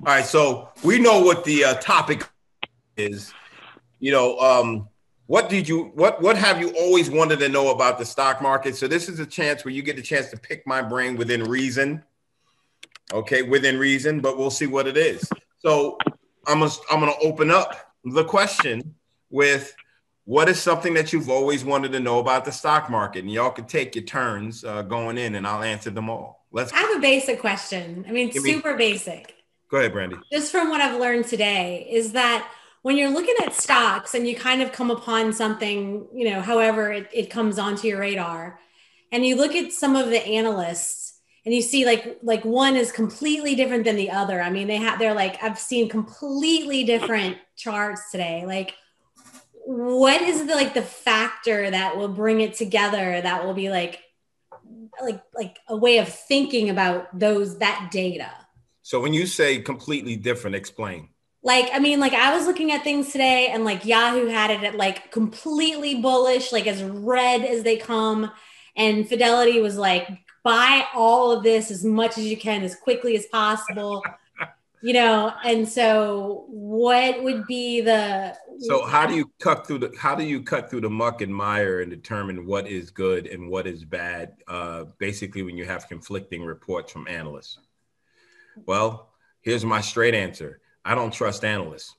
All right, so we know what the uh, topic is. You know, um, what did you what what have you always wanted to know about the stock market? So this is a chance where you get the chance to pick my brain within reason. Okay, within reason, but we'll see what it is. So I'm gonna I'm gonna open up the question with what is something that you've always wanted to know about the stock market? And y'all can take your turns uh, going in, and I'll answer them all. Let's. I have a basic question. I mean, super me, basic. Go ahead, Brandy. Just from what I've learned today is that when you're looking at stocks and you kind of come upon something, you know, however it, it comes onto your radar, and you look at some of the analysts and you see like like one is completely different than the other. I mean, they have they're like I've seen completely different charts today. Like what is the like the factor that will bring it together that will be like like like a way of thinking about those that data so when you say completely different, explain. Like, I mean, like I was looking at things today and like Yahoo had it at like completely bullish, like as red as they come. And Fidelity was like, buy all of this as much as you can, as quickly as possible. you know, and so what would be the so how do you cut through the how do you cut through the muck and mire and determine what is good and what is bad? Uh, basically, when you have conflicting reports from analysts. Well, here's my straight answer I don't trust analysts.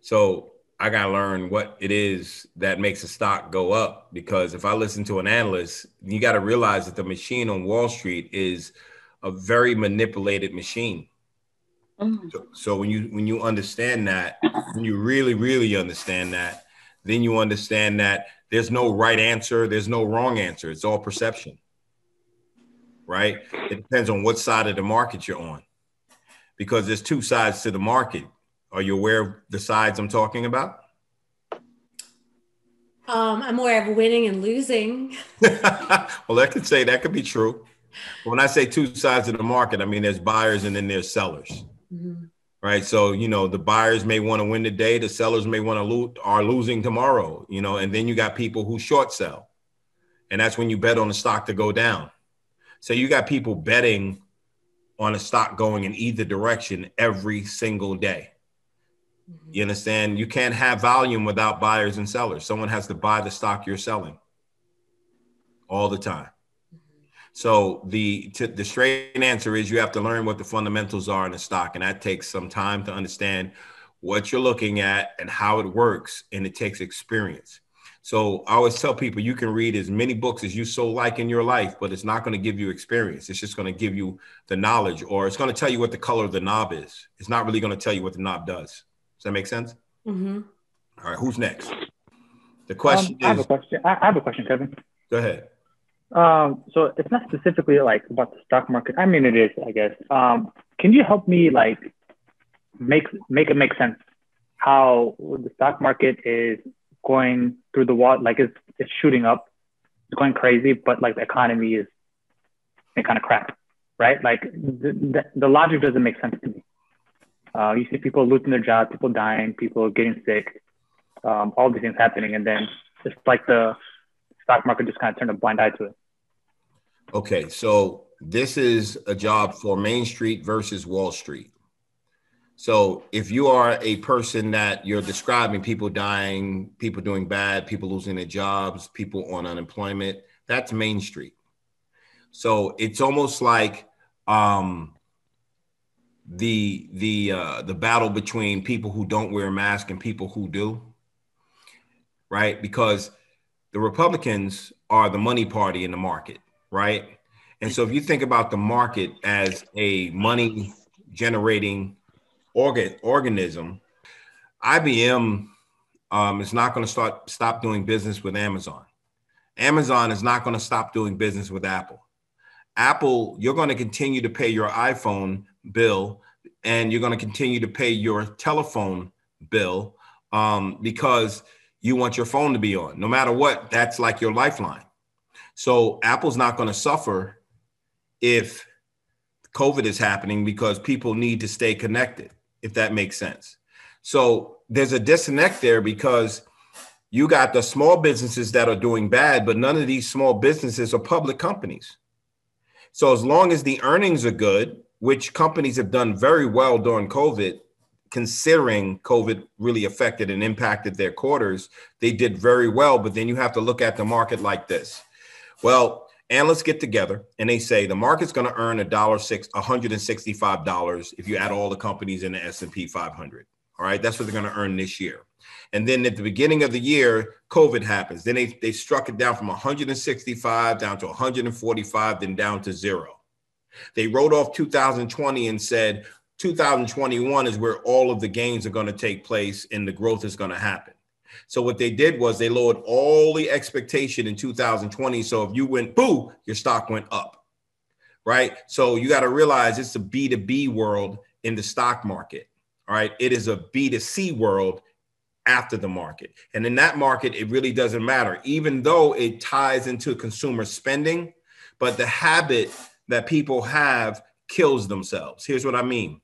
So I got to learn what it is that makes a stock go up because if I listen to an analyst, you got to realize that the machine on Wall Street is a very manipulated machine. Mm. So, so when you when you understand that, when you really really understand that, then you understand that there's no right answer, there's no wrong answer. It's all perception right? It depends on what side of the market you're on because there's two sides to the market. Are you aware of the sides I'm talking about? Um, I'm aware of winning and losing. well, I could say that could be true. When I say two sides of the market, I mean there's buyers and then there's sellers. Mm-hmm. Right. So, you know, the buyers may want to win today, the sellers may want to lose are losing tomorrow, you know, and then you got people who short sell. And that's when you bet on the stock to go down. So you got people betting on a stock going in either direction every single day. Mm-hmm. You understand? You can't have volume without buyers and sellers. Someone has to buy the stock you're selling all the time. Mm-hmm. So the to, the straight answer is you have to learn what the fundamentals are in a stock, and that takes some time to understand what you're looking at and how it works, and it takes experience. So I always tell people you can read as many books as you so like in your life, but it's not going to give you experience. It's just going to give you the knowledge, or it's going to tell you what the color of the knob is. It's not really going to tell you what the knob does. Does that make sense? Mm-hmm. All right, who's next? The question um, I have a question. I have a question, Kevin. Go ahead. Um, so it's not specifically like about the stock market. I mean, it is, I guess. Um, can you help me like make make it make sense how the stock market is going through the wall, like it's it's shooting up, it's going crazy, but like the economy is it kind of crap, right? Like the, the, the logic doesn't make sense to me. Uh, you see people losing their jobs, people dying, people getting sick, um, all these things happening, and then it's like the stock market just kind of turned a blind eye to it. Okay, so this is a job for Main Street versus Wall Street. So if you are a person that you're describing people dying, people doing bad, people losing their jobs, people on unemployment, that's Main Street. So it's almost like um, the the uh, the battle between people who don't wear a mask and people who do, right? Because the Republicans are the money party in the market, right? And so if you think about the market as a money generating organ organism, IBM um, is not going to start stop doing business with Amazon. Amazon is not going to stop doing business with Apple. Apple, you're going to continue to pay your iPhone bill and you're going to continue to pay your telephone bill um, because you want your phone to be on. No matter what, that's like your lifeline. So Apple's not going to suffer if COVID is happening because people need to stay connected if that makes sense. So there's a disconnect there because you got the small businesses that are doing bad, but none of these small businesses are public companies. So as long as the earnings are good, which companies have done very well during COVID, considering COVID really affected and impacted their quarters, they did very well. But then you have to look at the market like this. Well, analysts get together and they say the market's going to earn a dollar six, $165 if you add all the companies in the S&P 500. All right, that's what they're going to earn this year. And then at the beginning of the year, COVID happens. Then they, they struck it down from 165 down to 145, then down to zero. They wrote off 2020 and said 2021 is where all of the gains are going to take place and the growth is going to happen. So what they did was they lowered all the expectation in 2020. So if you went boo, your stock went up. Right. So you got to realize it's a B2B world in the stock market. All right. It is a B2C world after the market. And in that market, it really doesn't matter, even though it ties into consumer spending. But the habit that people have kills themselves. Here's what I mean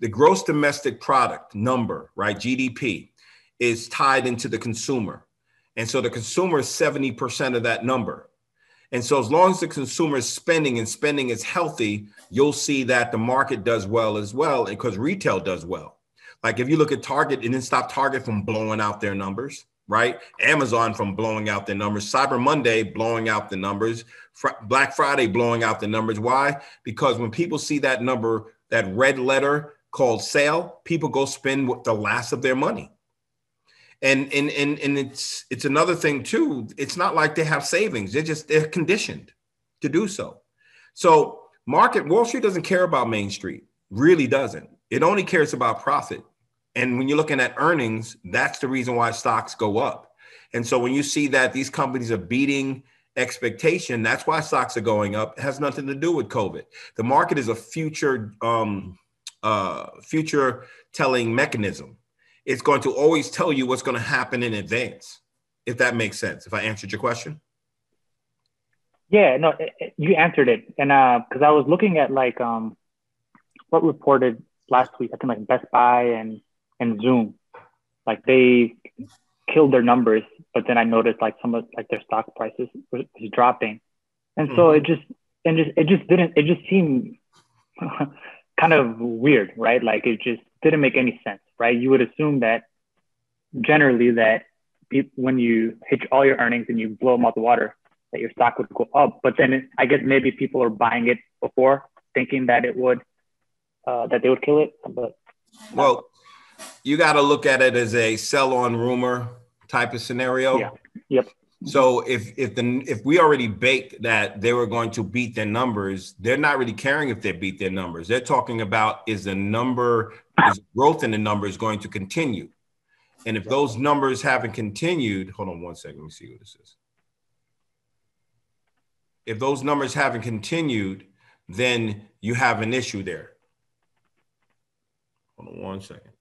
the gross domestic product number, right? GDP is tied into the consumer. And so the consumer is 70% of that number. And so as long as the consumer is spending and spending is healthy, you'll see that the market does well as well because retail does well. Like if you look at Target, it didn't stop Target from blowing out their numbers, right? Amazon from blowing out their numbers, Cyber Monday blowing out the numbers, Fr- Black Friday blowing out the numbers. Why? Because when people see that number, that red letter called sale, people go spend the last of their money. And and and and it's it's another thing too. It's not like they have savings. They're just they're conditioned to do so. So market Wall Street doesn't care about Main Street, really doesn't. It only cares about profit. And when you're looking at earnings, that's the reason why stocks go up. And so when you see that these companies are beating expectation, that's why stocks are going up. It has nothing to do with COVID. The market is a future um, uh, future telling mechanism. It's going to always tell you what's going to happen in advance, if that makes sense. If I answered your question. Yeah, no, you answered it, and because uh, I was looking at like um, what reported last week. I think like Best Buy and and Zoom, like they killed their numbers, but then I noticed like some of like their stock prices was, was dropping, and so mm-hmm. it just and just it just didn't it just seemed kind of weird, right? Like it just didn't make any sense, right? You would assume that generally that when you hit all your earnings and you blow them out the water, that your stock would go up. But then it, I guess maybe people are buying it before thinking that it would uh, that they would kill it. But well, you got to look at it as a sell on rumor type of scenario. Yeah. Yep. So if if the if we already baked that they were going to beat their numbers, they're not really caring if they beat their numbers. They're talking about is the number is growth in the numbers going to continue, and if those numbers haven't continued, hold on one second, let me see what this is. If those numbers haven't continued, then you have an issue there. Hold on one second.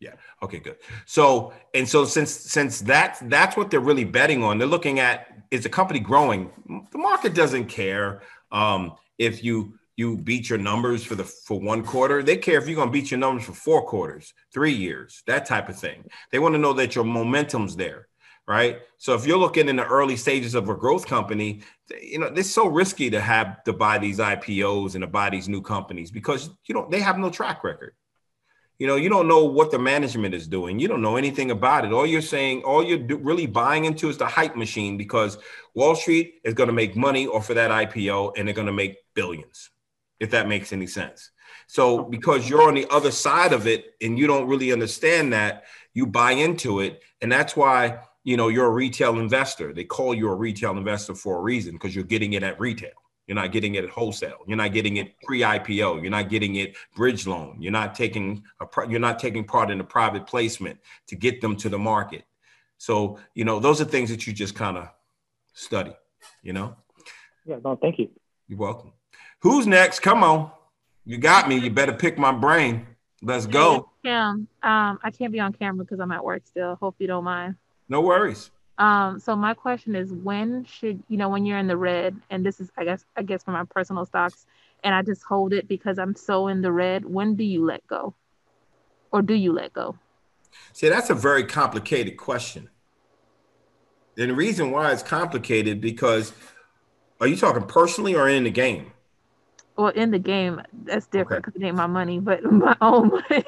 Yeah. Okay. Good. So and so since since that's that's what they're really betting on. They're looking at is the company growing. The market doesn't care um, if you you beat your numbers for the for one quarter. They care if you're going to beat your numbers for four quarters, three years, that type of thing. They want to know that your momentum's there, right? So if you're looking in the early stages of a growth company, you know it's so risky to have to buy these IPOs and to buy these new companies because you know they have no track record. You know, you don't know what the management is doing. You don't know anything about it. All you're saying, all you're do, really buying into is the hype machine because Wall Street is going to make money off of that IPO and they're going to make billions, if that makes any sense. So, because you're on the other side of it and you don't really understand that, you buy into it. And that's why, you know, you're a retail investor. They call you a retail investor for a reason because you're getting it at retail. You're not getting it at wholesale. You're not getting it pre-IPO. You're not getting it bridge loan. You're not taking a you're not taking part in a private placement to get them to the market. So you know those are things that you just kind of study. You know. Yeah. No. Thank you. You're welcome. Who's next? Come on. You got me. You better pick my brain. Let's go. Kim, um, I can't be on camera because I'm at work still. Hope you don't mind. No worries. Um, so my question is when should you know when you're in the red, and this is I guess I guess for my personal stocks, and I just hold it because I'm so in the red, when do you let go? Or do you let go? See, that's a very complicated question. And the reason why it's complicated because are you talking personally or in the game? Well, in the game, that's different because it ain't my money, but my own money,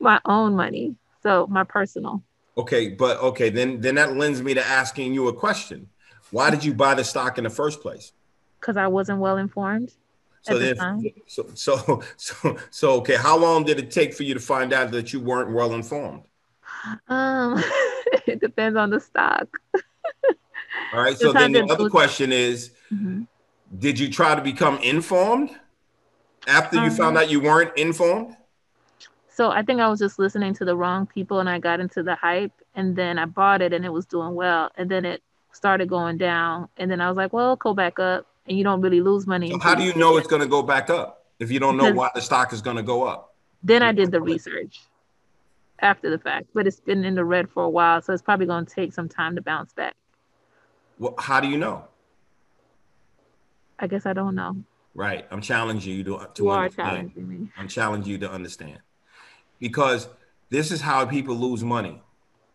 my own money. So my personal. Okay, but okay, then then that lends me to asking you a question. Why did you buy the stock in the first place? Because I wasn't well informed. So the then, so so so so okay. How long did it take for you to find out that you weren't well informed? Um, it depends on the stock. All right. So then the other question is, Mhm. did you try to become informed after you Um, found out you weren't informed? So I think I was just listening to the wrong people and I got into the hype and then I bought it and it was doing well and then it started going down and then I was like, well, go back up and you don't really lose money. So how do you know it's going to go back up if you don't know why the stock is going to go up? Then I did the research after the fact, but it's been in the red for a while, so it's probably going to take some time to bounce back. Well, how do you know? I guess I don't know. Right. I'm challenging you to, to You are challenging me. I'm challenging you to understand because this is how people lose money,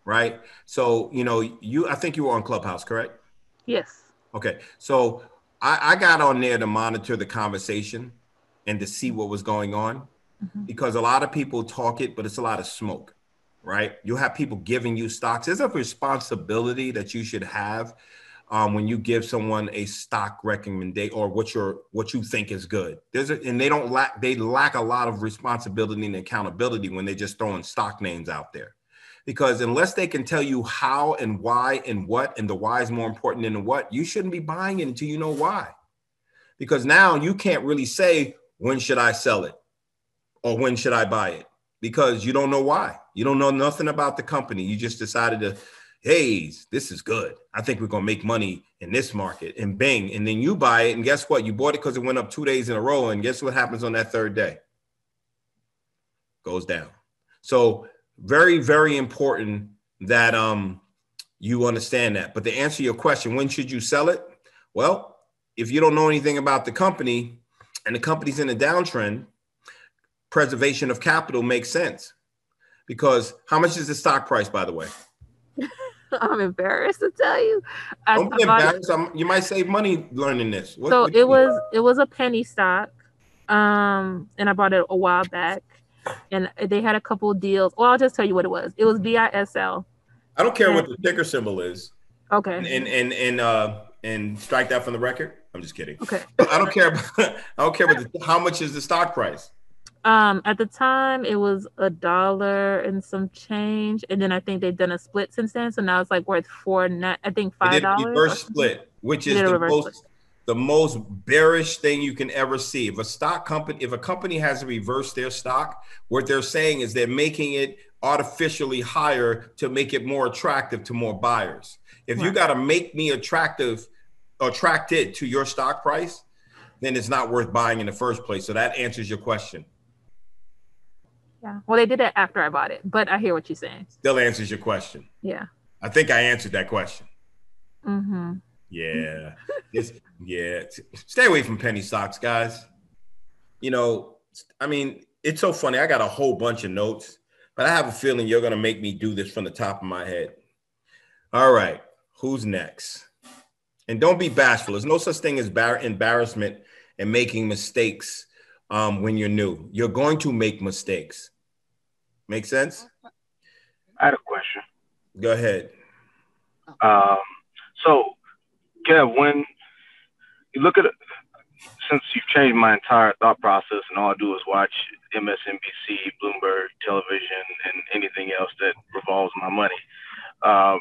right? So, you know, you, I think you were on Clubhouse, correct? Yes. Okay. So I, I got on there to monitor the conversation and to see what was going on Mhm. because a lot of people talk it, but it's a lot of smoke, right? You have people giving you stocks. There's a responsibility that you should have um, when you give someone a stock recommendation or what you're what you think is good. There's a, and they don't lack they lack a lot of responsibility and accountability when they're just throwing stock names out there. Because unless they can tell you how and why and what, and the why is more important than the what, you shouldn't be buying it until you know why. Because now you can't really say, when should I sell it? Or when should I buy it? Because you don't know why. You don't know nothing about the company. You just decided to, hey, this is good. I think we're gonna make money in this market. And bing. And then you buy it. And guess what? You bought it because it went up two days in a row. And guess what happens on that third day? Goes down. So very, very important that um you understand that. But to answer your question, when should you sell it? Well, if you don't know anything about the company and the company's in a downtrend, preservation of capital makes sense. Because how much is the stock price, by the way? I'm embarrassed to tell you. I, Don't be embarrassed. I'm- you might save money learning this. What- so what it was it was a penny stock um and i bought it a while back and they had a couple of deals well i'll just tell you what it was it was bisl I don't care what the ticker symbol is, okay and and and and, uh, and strike that from the record. I'm just kidding. okay I don't care. About, I don't care about the, how much is the stock price. Um at the time it was a dollar and some change and then i think they've done a split since then so now it's like worth four i think five dollars reverse split, which is the most the most bearish thing you can ever see. If a stock company, if a company has to reverse their stock, what they're saying is they're making it artificially higher to make it more attractive to more buyers. If you got to make me attractive, attracted to your stock price, then it's not worth buying in the first place. So that answers your question. Yeah well they did it after i bought it but i hear what you're saying Still answers your question. yeah I think I answered that question. mm-hmm Yeah. It's, yeah. Stay away from penny stocks, guys. You know, I mean, it's so funny. I got a whole bunch of notes, but I have a feeling you're going to make me do this from the top of my head. All right. Who's next? And don't be bashful. There's no such thing as bar- embarrassment and making mistakes um, when you're new. You're going to make mistakes. Make sense? I had a question. Go ahead. Um, so, Kev, when you look at it, since you've changed my entire thought process, and all I do is watch MSNBC, Bloomberg television, and anything else that revolves my money, um,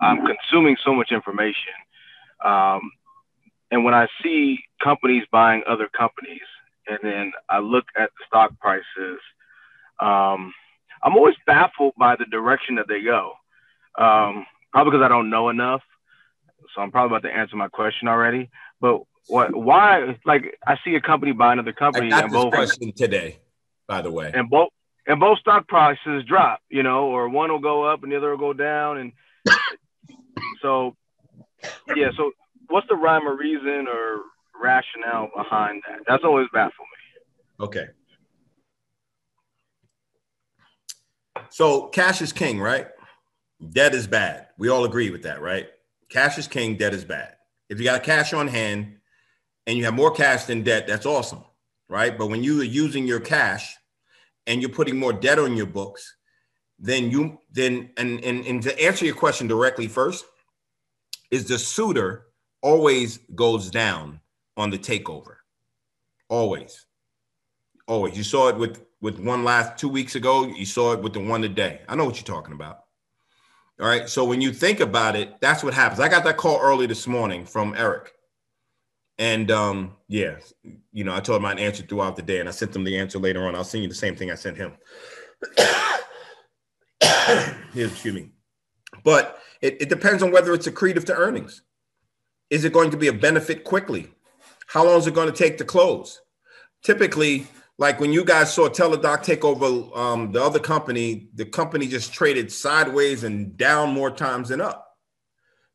I'm consuming so much information. Um, and when I see companies buying other companies, and then I look at the stock prices, um, I'm always baffled by the direction that they go. Um, probably because I don't know enough. So I'm probably about to answer my question already. But what? Why? Like I see a company buy another company, and both question today, by the way. and both and both stock prices drop. You know, or one will go up and the other will go down, and so yeah. So what's the rhyme or reason or rationale behind that? That's always baffled me. Okay. So cash is king, right? Debt is bad. We all agree with that, right? Cash is king, debt is bad. If you got cash on hand, and you have more cash than debt, that's awesome, right? But when you are using your cash and you're putting more debt on your books, then you then and and, and to answer your question directly first, is the suitor always goes down on the takeover. Always. Always. You saw it with with one last two weeks ago. You saw it with the one today. I know what you're talking about. All right. So when you think about it, that's what happens. I got that call early this morning from Eric. And um, yeah, you know, I told him I'd answer throughout the day, and I sent them the answer later on. I'll send you the same thing I sent him. Excuse me. But it, it depends on whether it's accretive to earnings. Is it going to be a benefit quickly? How long is it going to take to close? Typically, like when you guys saw Teladoc take over um, the other company, the company just traded sideways and down more times than up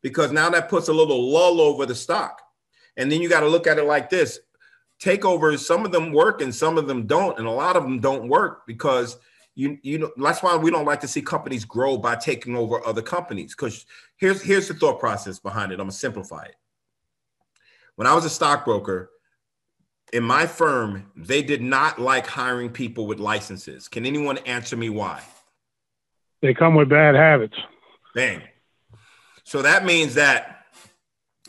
because now that puts a little lull over the stock. And then you got to look at it like this takeovers, some of them work and some of them don't. And a lot of them don't work because you you know that's why we don't like to see companies grow by taking over other companies because here's here's the thought process behind it i'm gonna simplify it when i was a stockbroker in my firm they did not like hiring people with licenses can anyone answer me why they come with bad habits bang so that means that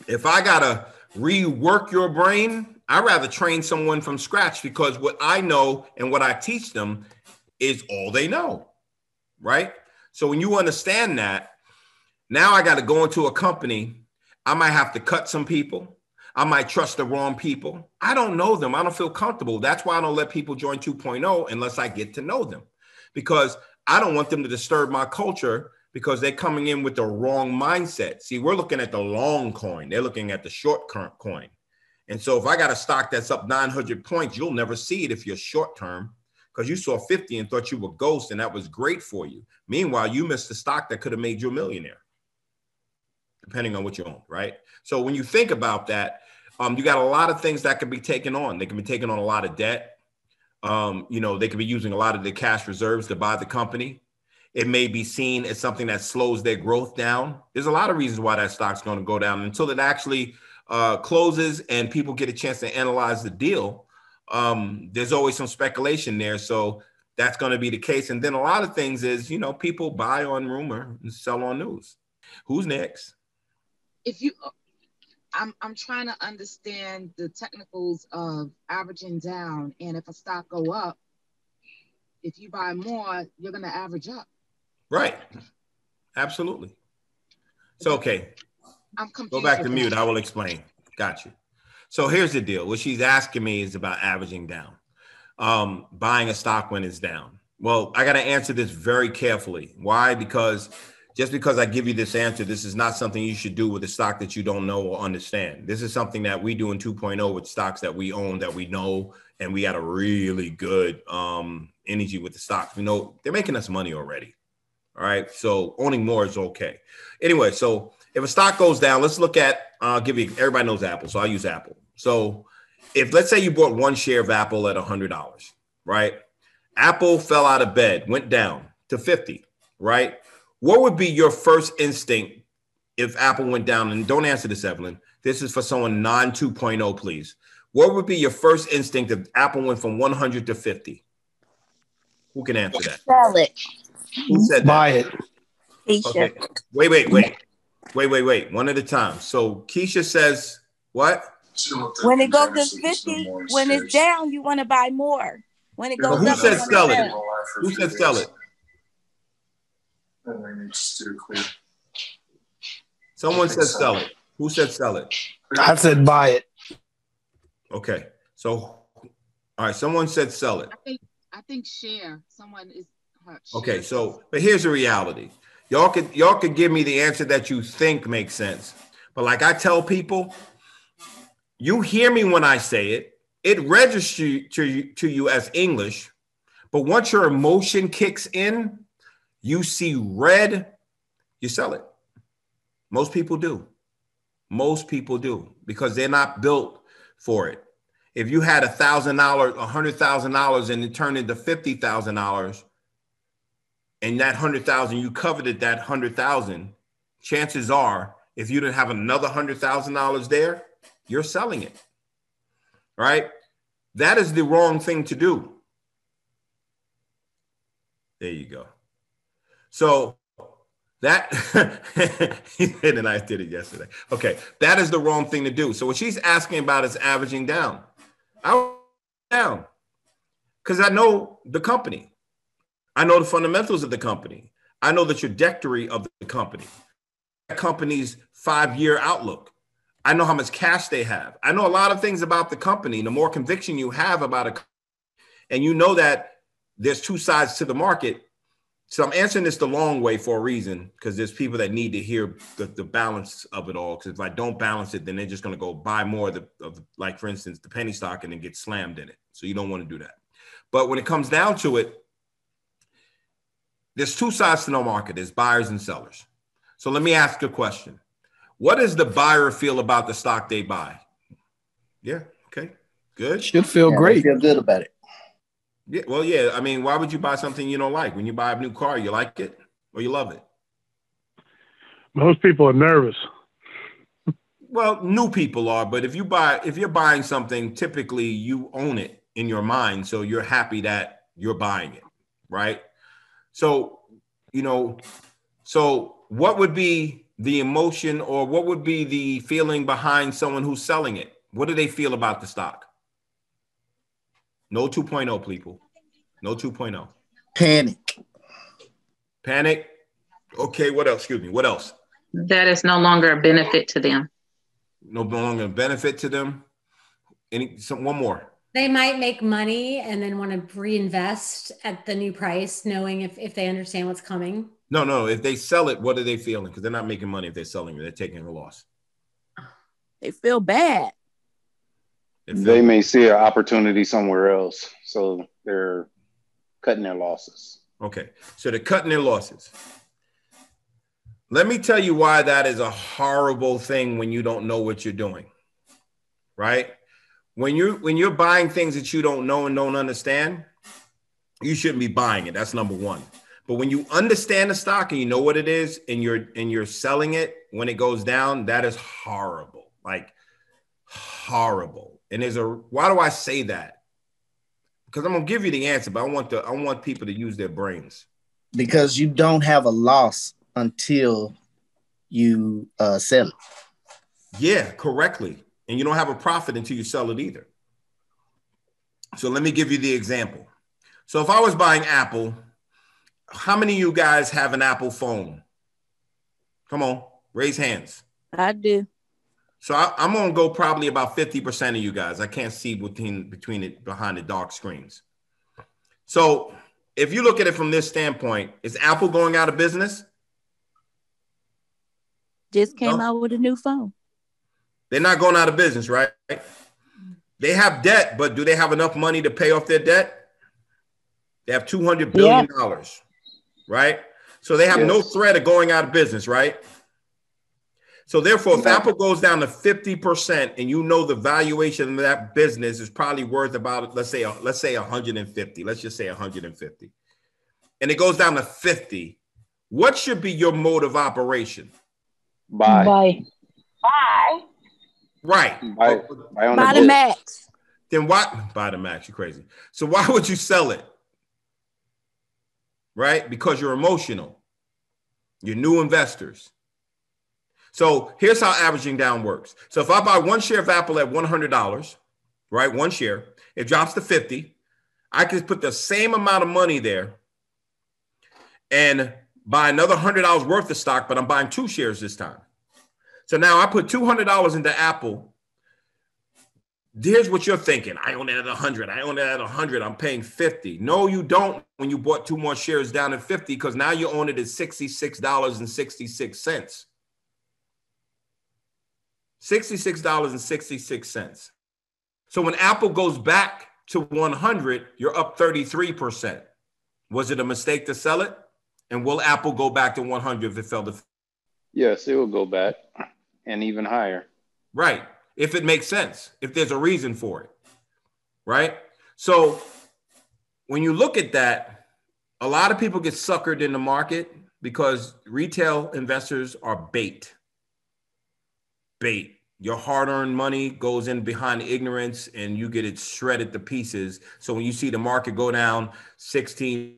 if i gotta rework your brain i'd rather train someone from scratch because what i know and what i teach them is all they know, right? So when you understand that, now I got to go into a company. I might have to cut some people. I might trust the wrong people. I don't know them. I don't feel comfortable. That's why I don't let people join 2.0 unless I get to know them because I don't want them to disturb my culture because they're coming in with the wrong mindset. See, we're looking at the long coin, they're looking at the short current coin. And so if I got a stock that's up 900 points, you'll never see it if you're short term because you saw 50 and thought you were ghost and that was great for you. Meanwhile, you missed the stock that could have made you a millionaire, depending on what you own, right? So when you think about that, um, you got a lot of things that can be taken on. They can be taking on a lot of debt. Um, you know, they could be using a lot of the cash reserves to buy the company. It may be seen as something that slows their growth down. There's a lot of reasons why that stock's going to go down until it actually uh, closes and people get a chance to analyze the deal um, there's always some speculation there. So that's going to be the case. And then a lot of things is, you know, people buy on rumor and sell on news. Who's next? If you, I'm, I'm trying to understand the technicals of averaging down. And if a stock go up, if you buy more, you're going to average up. Right. Absolutely. So, okay. I'm confused. Go back to mute. I will explain. Got you. So here's the deal. What she's asking me is about averaging down, um, buying a stock when it's down. Well, I got to answer this very carefully. Why? Because just because I give you this answer, this is not something you should do with a stock that you don't know or understand. This is something that we do in 2.0 with stocks that we own, that we know, and we got a really good um, energy with the stocks. We know they're making us money already. All right. So owning more is okay. Anyway, so if a stock goes down, let's look at, I'll give you, everybody knows Apple. So I'll use Apple. So if let's say you bought one share of Apple at $100, right? Apple fell out of bed, went down to 50, right? What would be your first instinct if Apple went down? And don't answer this, Evelyn. This is for someone non 2.0, please. What would be your first instinct if Apple went from 100 to 50? Who can answer that? Sell it. Who said that? Buy it. Okay. Wait, wait, wait. Wait, wait, wait. One at a time. So Keisha says what? When it goes to 50, when it's down, you want to buy more. When it goes who up, said you wanna sell it? sell. Who said sell it? Someone said sell it. Who said sell it? I said buy it. Okay. So, all right. Someone said sell it. I think, I think share. Someone is. her- Okay. So, but here's the reality. Y'all could y'all could give me the answer that you think makes sense. But like I tell people, you hear me when I say it. It registers to you, to you as English, but once your emotion kicks in, you see red, you sell it. Most people do. Most people do because they're not built for it. If you had a thousand dollars, a hundred thousand dollars, and it turned into fifty thousand dollars, and that hundred thousand you coveted that hundred thousand, chances are, if you didn't have another hundred thousand dollars there, you're selling it. right? That is the wrong thing to do. There you go. So that and I did it yesterday. Okay, that is the wrong thing to do. So what she's asking about is averaging down. I down because I know the company. I know the fundamentals of the company. I know the trajectory of the company, the company's five-year outlook. I know how much cash they have. I know a lot of things about the company. The more conviction you have about a and you know that there's two sides to the market. So I'm answering this the long way for a reason because there's people that need to hear the, the balance of it all. Because if I don't balance it, then they're just going to go buy more of the, of the, like for instance, the penny stock and then get slammed in it. So you don't want to do that. But when it comes down to it, there's two sides to no market. There's buyers and sellers. So let me ask a question. What does the buyer feel about the stock they buy? Yeah. Okay. Good. Should feel Yeah, great. Feel good about it. Yeah. Well, yeah. I mean, why would you buy something you don't like? When you buy a new car, you like it or you love it? Most people are nervous. Well, new people are, but if you buy, if you're buying something, typically you own it in your mind, so you're happy that you're buying it, right? So, you know, so what would be the emotion or what would be the feeling behind someone who's selling it? What do they feel about the stock? No 2.0 people. No oh. 2.0. Panic. Panic. Okay, what else? Excuse me. What else? That is no longer a benefit to them. No longer a benefit to them. Any some one more. They might make money and then want to reinvest at the new price, knowing if, if they understand what's coming. No, no. If they sell it, what are they feeling? Because they're not making money if they're selling it. They're taking a loss. They feel bad. They may see an opportunity somewhere else, so they're cutting their losses. Okay, so they're cutting their losses. Let me tell you why that is a horrible thing when you don't know what you're doing. Right? When you when you're buying things that you don't know and don't understand, you shouldn't be buying it. That's number 1. But when you understand the stock and you know what it is and you're and you're selling it when it goes down, that is horrible. Like horrible. And there's a why do I say that? Because I'm gonna give you the answer, but I want the I want people to use their brains. Because you don't have a loss until you uh, sell it. Yeah, correctly. And you don't have a profit until you sell it either. So let me give you the example. So if I was buying Apple, how many of you guys have an Apple phone? Come on, raise hands. I do. So I, am gonna go probably about 50% of you guys. I can't see between between it behind the dark screens. So if you look at it from this standpoint, is Apple going out of business? Just came No. out with a new phone. They're not going out of business, right? They have debt, but do they have enough money to pay off their debt? They have two hundred billion dollars, right? So they have no threat of going out of business, right? So therefore, if Apple goes down to fifty percent, and you know the valuation of that business is probably worth about let's say uh, let's say one hundred and fifty, let's just say one hundred and fifty, and it goes down to fifty, what should be your mode of operation? Buy, Bye. Right. buy, oh, buy on By the the max. then why buy the max? You're crazy. So why would you sell it? Right? Because you're emotional. You're new investors. So here's how averaging down works. So if I buy one share of Apple at $100, right? One share, it drops to 50. I can put the same amount of money there and buy another $100 worth of stock, but I'm buying two shares this time. So now I put $200 into Apple here's what you're thinking. I own it at 100. I own it at 100. I'm paying 50. No, you don't when you bought two more shares down at 50 because now you own it at $66.66. $66.66. So when Apple goes back to 100, you're up 33%. Was it a mistake to sell it? And will Apple go back to 100 if it fell to Yes, it will go back and even higher. Right. If it makes sense, if there's a reason for it. Right. So when you look at that, a lot of people get suckered in the market because retail investors are bait. Bait. your hard-earned money goes in behind ignorance and you get it shredded to pieces. So when you see the market go down 16,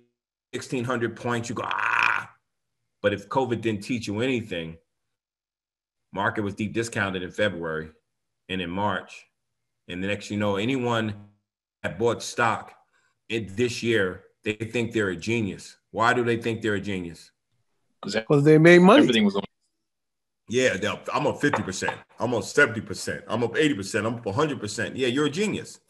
1600 points, you go, ah. But if COVID didn't teach you anything, market was deep discounted in February and in March. And the next you know, anyone that bought stock it, this year, they think they're a genius. Why do they think they're a genius? Because they made money. Everything was on. Yeah, I'm up 50%. I'm up 70%. I'm up 80%. I'm up 100%. Yeah, you're a genius.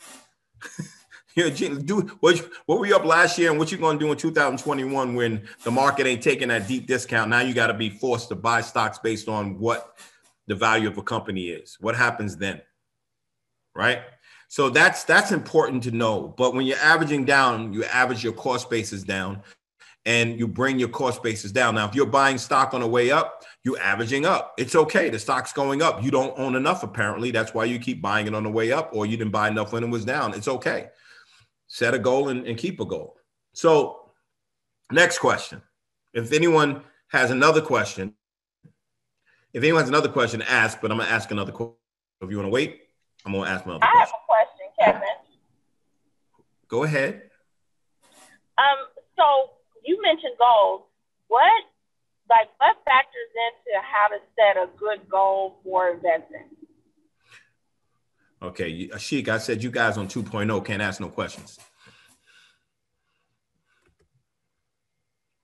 you're a genius. Do what, what were you up last year and what you going to do in 2021 when the market ain't taking that deep discount? Now you got to be forced to buy stocks based on what the value of a company is. What happens then? Right? So that's that's important to know. But when you're averaging down, you average your cost basis down and you bring your cost basis down. Now, if you're buying stock on the way up, you're averaging up. It's okay. The stock's going up. You don't own enough, apparently. That's why you keep buying it on the way up, or you didn't buy enough when it was down. It's okay. Set a goal and, and keep a goal. So, next question. If anyone has another question, if anyone has another question, ask, but I'm going to ask another question. If you want to wait, I'm going to ask my other I question. have a question, Kevin. Go ahead. Um, so you mentioned goals. What, like, what factors into how to set a good goal for investing? Okay, Ashik, uh, I said you guys on 2.0 can't ask no questions.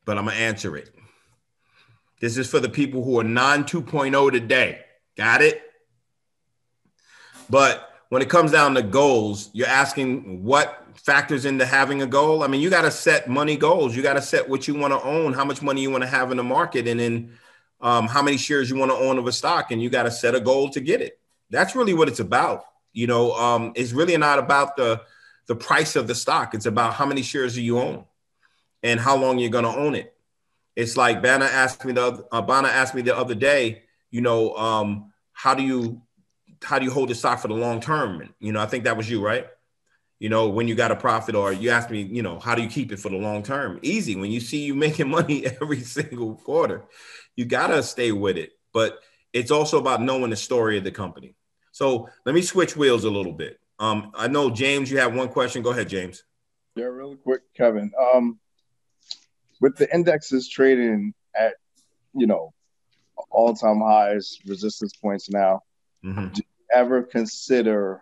But I'm going to answer it. This is for the people who are non 2.0 today. Got it? But when it comes down to goals, you're asking what factors into having a goal. I mean, you got to set money goals. You got to set what you want to own, how much money you want to have in the market, and then um, how many shares you want to own of a stock. And you got to set a goal to get it. That's really what it's about. You know, um, it's really not about the the price of the stock. It's about how many shares do you own and how long you're going to own it. It's like Bana asked me the uh, Bana asked me the other day. You know, um, how do you how do you hold the stock for the long term? You know, I think that was you, right? You know, when you got a profit, or you asked me, you know, how do you keep it for the long term? Easy. When you see you making money every single quarter, you gotta stay with it. But it's also about knowing the story of the company. So let me switch wheels a little bit. Um, I know James, you have one question. Go ahead, James. Yeah, really quick, Kevin. Um, with the indexes trading at, you know, all-time highs, resistance points now, mm-hmm. do ever consider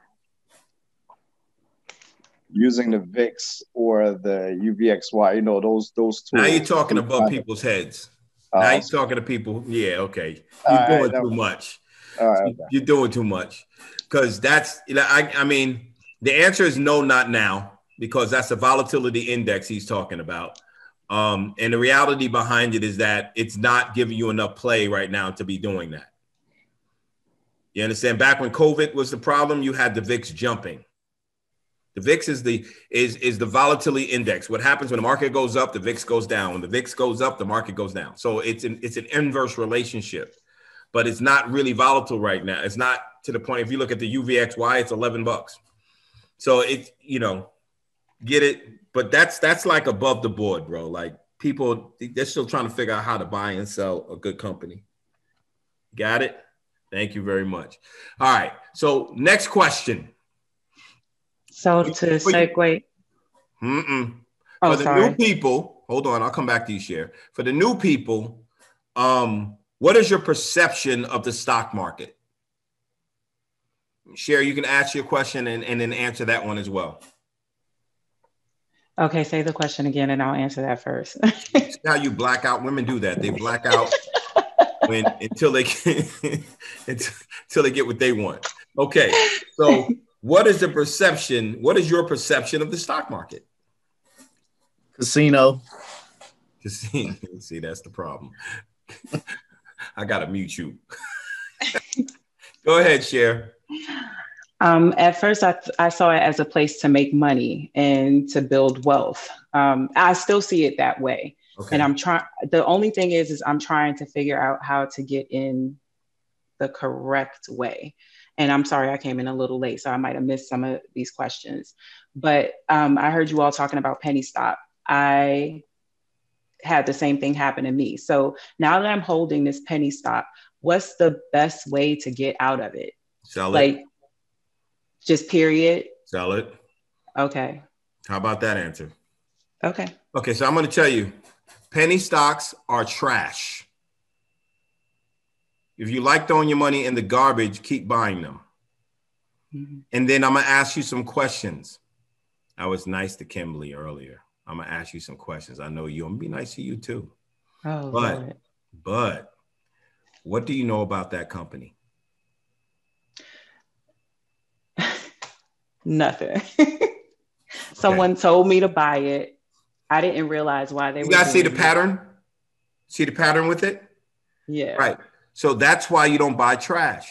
using the VIX or the UVXY? You know, those those tools. Now you're talking above people's heads. Uh, now you're talking to people. Yeah, okay. You're doing right, too much. All right, okay. You're doing too much. Because that's, I, I mean, the answer is no, not now, because that's the volatility index he's talking about. Um, and the reality behind it is that it's not giving you enough play right now to be doing that. You understand? Back when COVID was the problem, you had the VIX jumping. The VIX is the is is the volatility index. What happens when the market goes up, the VIX goes down. When the VIX goes up, the market goes down. So it's an it's an inverse relationship, but it's not really volatile right now. It's not to the point. If you look at the UVXY, it's eleven bucks. So it's you know, get it. But that's that's like above the board, bro. Like people, they're still trying to figure out how to buy and sell a good company. Got it? Thank you very much. All right. So next question. So to segue, Mm-mm. Oh, For the sorry. new people, hold on, I'll come back to you, share. For the new people, um, what is your perception of the stock market? Share, you can ask your question and, and then answer that one as well. okay, say the question again and I'll answer that first. How you black out? Women do that. They black out when until they get, until they get what they want. Okay, so what is the perception? What is your perception of the stock market? Casino. Casino. See, that's the problem. I gotta mute you. Go ahead, share. Um, at first, I, I saw it as a place to make money and to build wealth. Um, I still see it that way. Okay. And I'm trying, the only thing is, is I'm trying to figure out how to get in the correct way. And I'm sorry I came in a little late, so I might have missed some of these questions. But um, I heard you all talking about penny stock. I had the same thing happen to me. So now that I'm holding this penny stock, what's the best way to get out of it? Sell it. Like just period. Sell it. Okay. How about that answer? Okay. Okay, so I'm going to tell you penny stocks are trash. If you like throwing your money in the garbage, keep buying them. Mm-hmm. And then I'm going to ask you some questions. I was nice to Kimberly earlier. I'm going to ask you some questions. I know you. I'm going to be nice to you too. Oh, but, Lord. but what do you know about that company? Nothing. Someone told me to buy it. I didn't realize why they You guys see the pattern? See the pattern with it? Yeah. Right. So that's why you don't buy trash,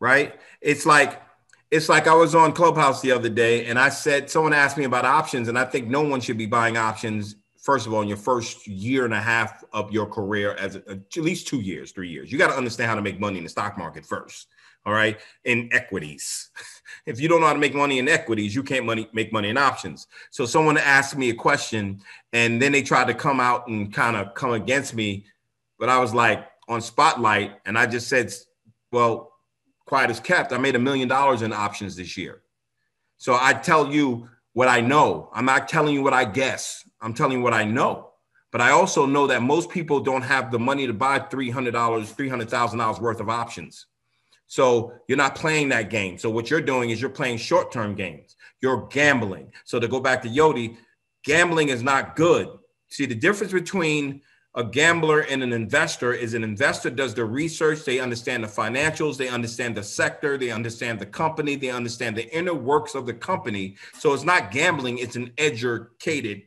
right? It's like it's like I was on Clubhouse the other day and I said someone asked me about options and I think no one should be buying options first of all in your first year and a half of your career as a, at least 2 years, 3 years. You got to understand how to make money in the stock market first. All right? In equities. If you don't know how to make money in equities, you can't money make money in options. So someone asked me a question and then they tried to come out and kind of come against me but I was like on Spotlight, and I just said, "Well, quiet as kept. I made a million dollars in options this year." So I tell you what I know. I'm not telling you what I guess. I'm telling you what I know. But I also know that most people don't have the money to buy three hundred dollars, three hundred thousand dollars worth of options. So you're not playing that game. So what you're doing is you're playing short-term games. You're gambling. So to go back to Yodi, gambling is not good. See the difference between a gambler and an investor is an investor does the research they understand the financials they understand the sector they understand the company they understand the inner works of the company so it's not gambling it's an educated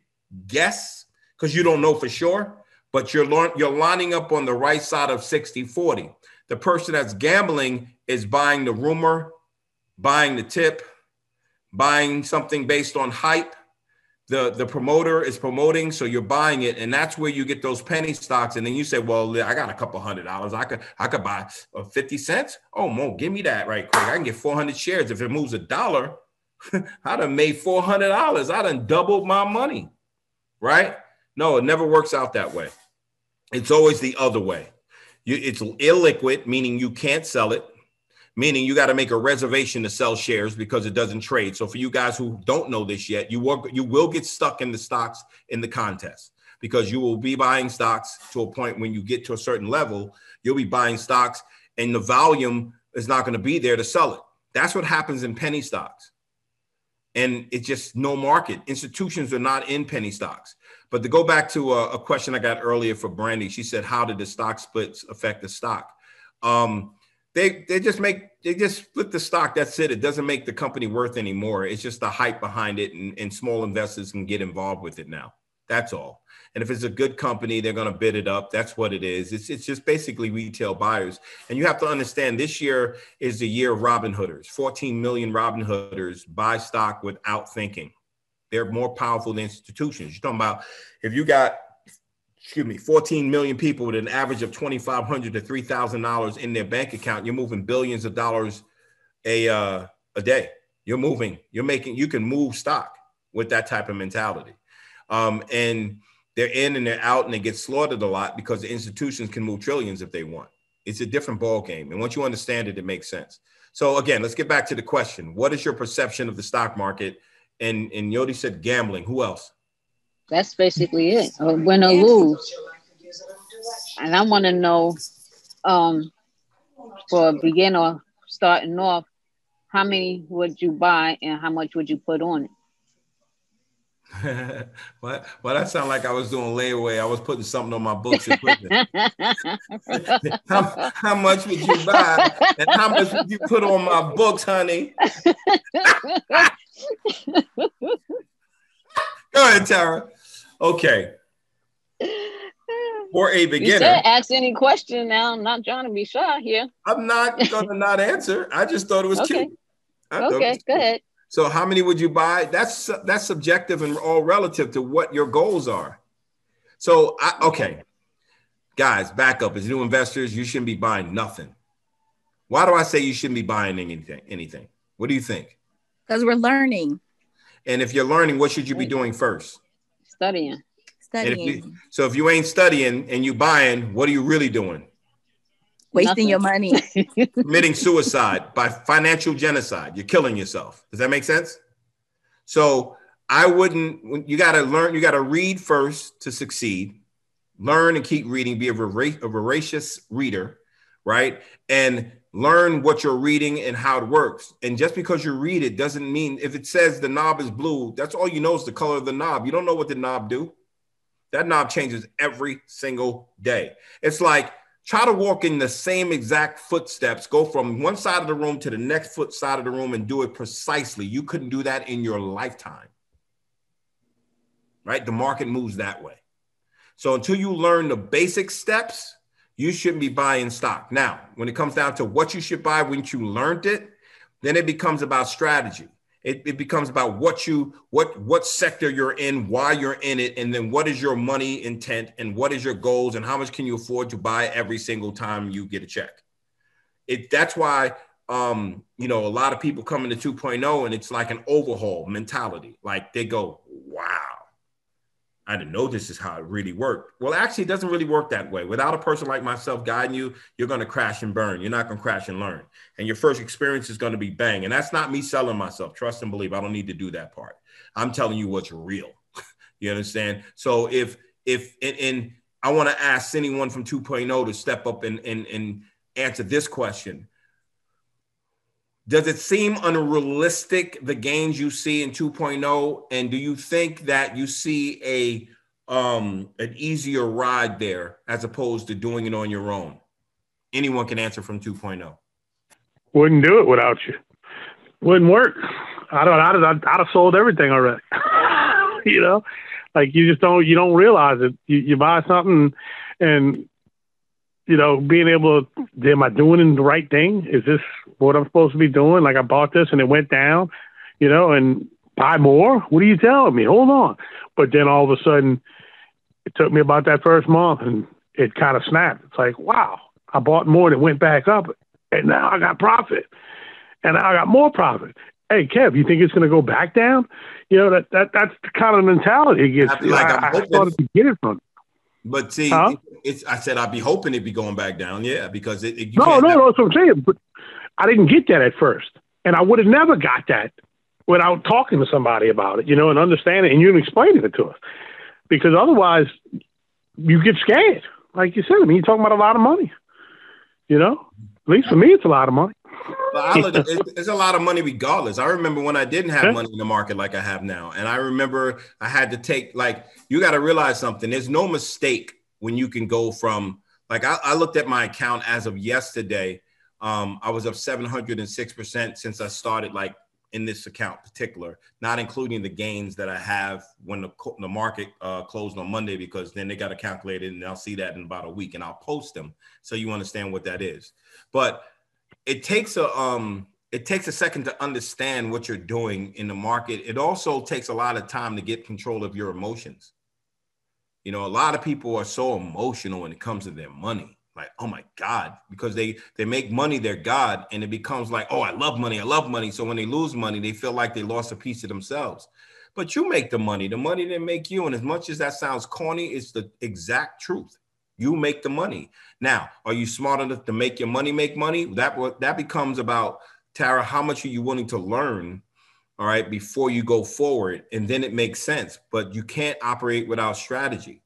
guess because you don't know for sure but you're you're lining up on the right side of 60 40 the person that's gambling is buying the rumor buying the tip buying something based on hype. The the promoter is promoting so you're buying it and that's where you get those penny stocks. And then you say well i got a couple hundred dollars. I could i could buy uh, 50 cents? Oh mo give me that right quick. I can get 400 shares. If it moves a dollar i done made 400 dollars. I done doubled my money. Right? No it never works out that way. It's always the other way you, it's illiquid meaning you can't sell it meaning you got to make a reservation to sell shares because it doesn't trade. So for you guys who don't know this yet, you will you will get stuck in the stocks in the contest because you will be buying stocks to a point when you get to a certain level, you'll be buying stocks and the volume is not going to be there to sell it. That's what happens in penny stocks. And it's just no market. Institutions are not in penny stocks. But to go back to a, a question I got earlier for Brandy, she said, "How did the stock splits affect the stock?" Um, they they just make they just split the stock. That's it. It doesn't make the company worth anymore. It's just the hype behind it, and, and small investors can get involved with it now. That's all. And if it's a good company, they're going to bid it up. That's what it is. It's it's just basically retail buyers. And you have to understand this year is the year of Robin Hooders. 14 million Robin Hooders buy stock without thinking. They're more powerful than institutions. You're talking about if you got excuse me, 14 million people with an average of 2,500 to $3,000 in their bank account, you're moving billions of dollars a, uh, a day. You're moving, you're making, you can move stock with that type of mentality. Um, and they're in and they're out and they get slaughtered a lot because the institutions can move trillions if they want. It's a different ball game. And once you understand it, it makes sense. So again, let's get back to the question. What is your perception of the stock market? And, and Yodi said gambling. Who else? That's basically it. Or win or lose. And I want to know, um, for a beginner starting off, how many would you buy and how much would you put on it? well, well, that sounded like I was doing layaway. I was putting something on my books how, how much would you buy and how much would you put on my books, honey? Go ahead, Tara. Okay. For a You beginner, said ask any question now. I'm not trying to be shy here. I'm not gonna not answer. I just thought it was Okay. cute. I Okay, was go cute. ahead. So how many would you buy? That's that's subjective and all relative to what your goals are. So I, okay, guys, back up. As new investors, you shouldn't be buying nothing. Why do I say you shouldn't be buying anything? Anything? What do you think? Because we're learning, And if you're learning, what should you be doing first? Studying. And if studying. you, so if you ain't studying and you buying, what are you really doing? Wasting your money. committing suicide by financial genocide. You're killing yourself. Does that make sense? So I wouldn't. You got to learn. You got to read first to succeed. Learn and keep reading. Be a, vora- a voracious reader, right? And learn what you're reading and how it works. And just because you read it doesn't mean if it says the knob is blue, that's all you know is the color of the knob. You don't know what the knob do. That knob changes every single day. It's like try to walk in the same exact footsteps, go from one side of the room to the next foot side of the room and do it precisely. You couldn't do that in your lifetime. Right? The market moves that way. So until you learn the basic steps, you shouldn't be buying stock. Now, when it comes down to what you should buy once you learned it, then it becomes about strategy. It, it becomes about what you what what sector you're in, why you're in it, and then what is your money intent and what is your goals and how much can you afford to buy every single time you get a check. It that's why um, you know a lot of people come into 2.0 and it's like an overhaul mentality. Like they go, wow, I didn't know this is how it really worked. Well, actually, it doesn't really work that way. Without a person like myself guiding you, you're going to crash and burn. You're not going to crash and learn. And your first experience is going to be bang. And that's not me selling myself. Trust and believe. I don't need to do that part. I'm telling you what's real. you understand? So if, if, and, and I want to ask anyone from 2.0 to step up and, and, and answer this question does it seem unrealistic the gains you see in 2.0 and do you think that you see a um an easier ride there as opposed to doing it on your own anyone can answer from 2.0 Wouldn't do it without you. Wouldn't work. I don't. I'd, I'd, I'd have sold everything already. you know, like you just don't. You don't realize it. You, you buy something, and you know, being able to, am I doing the right thing? Is this what I'm supposed to be doing? Like I bought this and it went down, you know, and buy more? What are you telling me? Hold on. But then all of a sudden, it took me about that first month and it kind of snapped. It's like, wow, I bought more and it went back up. And now I got profit. And now I got more profit. Hey, Kev, you think it's going to go back down? You know, that, that that's the kind of mentality it gets. I like I, I started to get it from. But see Huh? it's i said i'd be hoping it'd be going back down yeah because it, it- No, no, no, that's what I'm saying. But I didn't get that at first. And I would have never got that without talking to somebody about it, you know, and understanding and you explaining it to us. Because otherwise, you get scared. Like you said, I mean, you're talking about a lot of money, you know? At least for me, it's a lot of money. But I look, it's, it's a lot of money regardless. I remember when I didn't have money in the market like I have now. And I remember I had to take, like, you got to realize something. There's no mistake when you can go from, like, I, I looked at my account as of yesterday. Um, I was up 706% since I started, like, in this account particular, not including the gains that I have when the, the market uh, closed on Monday, because then they got to calculate it and I'll see that in about a week and I'll post them so you understand what that is. But it takes a um it takes a second to understand what you're doing in the market. It also takes a lot of time to get control of your emotions. You know, a lot of people are so emotional when it comes to their money. Like, oh my God, because they they make money their God, and it becomes like, oh, I love money, I love money. So when they lose money, they feel like they lost a piece of themselves. But you make the money, the money didn't make you. And as much as that sounds corny, it's the exact truth. You make the money. Now, are you smart enough to make your money make money? That that becomes about Tara. How much are you willing to learn? All right, before you go forward, and then it makes sense. But you can't operate without strategy.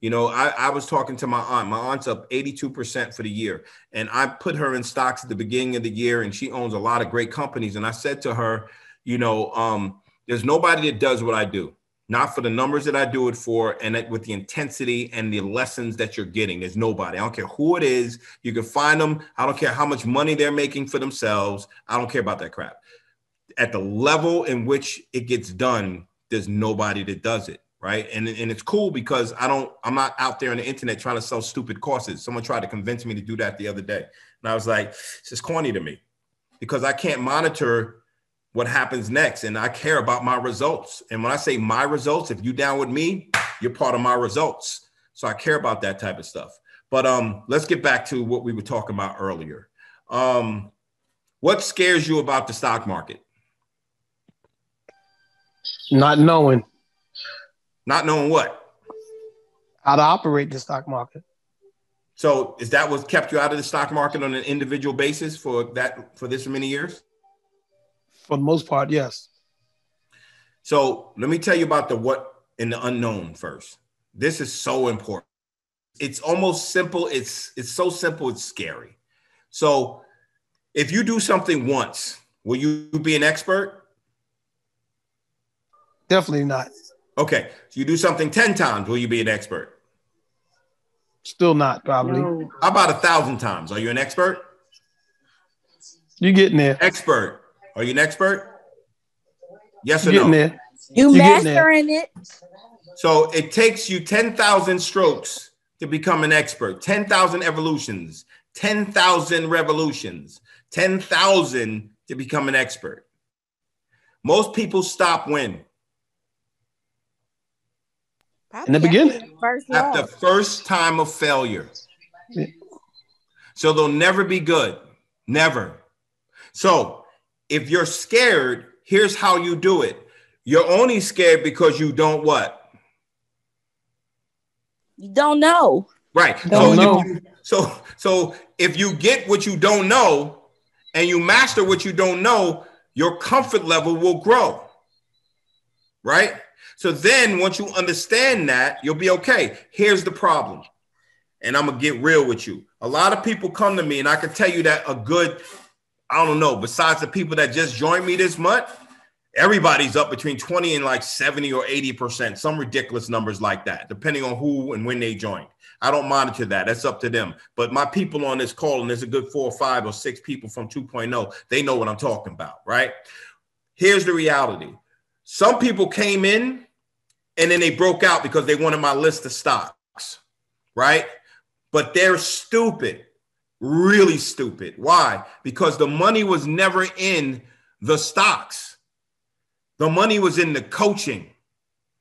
You know, I, I was talking to my aunt. My aunt's up 82% for the year. And I put her in stocks at the beginning of the year, and she owns a lot of great companies. And I said to her, you know, um, there's nobody that does what I do not for the numbers that I do it for, and with the intensity and the lessons that you're getting. There's nobody. I don't care who it is. You can find them. I don't care how much money they're making for themselves. I don't care about that crap. At the level in which it gets done, there's nobody that does it. Right. And, and it's cool because I don't, I'm not out there on the internet trying to sell stupid courses. Someone tried to convince me to do that the other day. And I was like, it's just corny to me because I can't monitor what happens next and i care about my results. And when i say my results if you down with me you're part of my results. So i care about that type of stuff. But um let's get back to what we were talking about earlier. Um what scares you about the stock market? Not knowing. Not knowing what? How to operate the stock market. So is that what kept you out of the stock market on an individual basis for that for this many years? For the most part, yes. So let me tell you about the what and the unknown first. This is so important. It's almost simple. It's it's so simple. It's scary. So if you do something once, will you be an expert? Definitely not. Okay. So you do something 10 times, will you be an expert? Still not, probably. No. How about a thousand times? Are you an expert? You're getting there. Expert. Are you an expert? Yes or you getting no? There. You mastering it. So it takes you 10,000 strokes to become an expert, 10,000 evolutions, 10,000 revolutions, 10,000 to become an expert. Most people stop when? In the beginning. First At the first time of failure. So they'll never be good. Never. So if you're scared, here's how you do it. You're only scared because you don't what? You don't know. Right. Don't so, know. If, so so if you get what you don't know and you master what you don't know, your comfort level will grow. Right? So then once you understand that, you'll be okay. Here's the problem. And I'm going to get real with you. A lot of people come to me and I can tell you that a good I don't know, besides the people that just joined me this month, everybody's up between 20 and like 70 or 80%, some ridiculous numbers like that, depending on who and when they joined. I don't monitor that. That's up to them. But my people on this call, and there's a good four or five or six people from 2.0, they know what I'm talking about, right? Here's the reality some people came in and then they broke out because they wanted my list of stocks, right? But they're stupid, really stupid. Why? Because the money was never in the stocks, the money was in the coaching,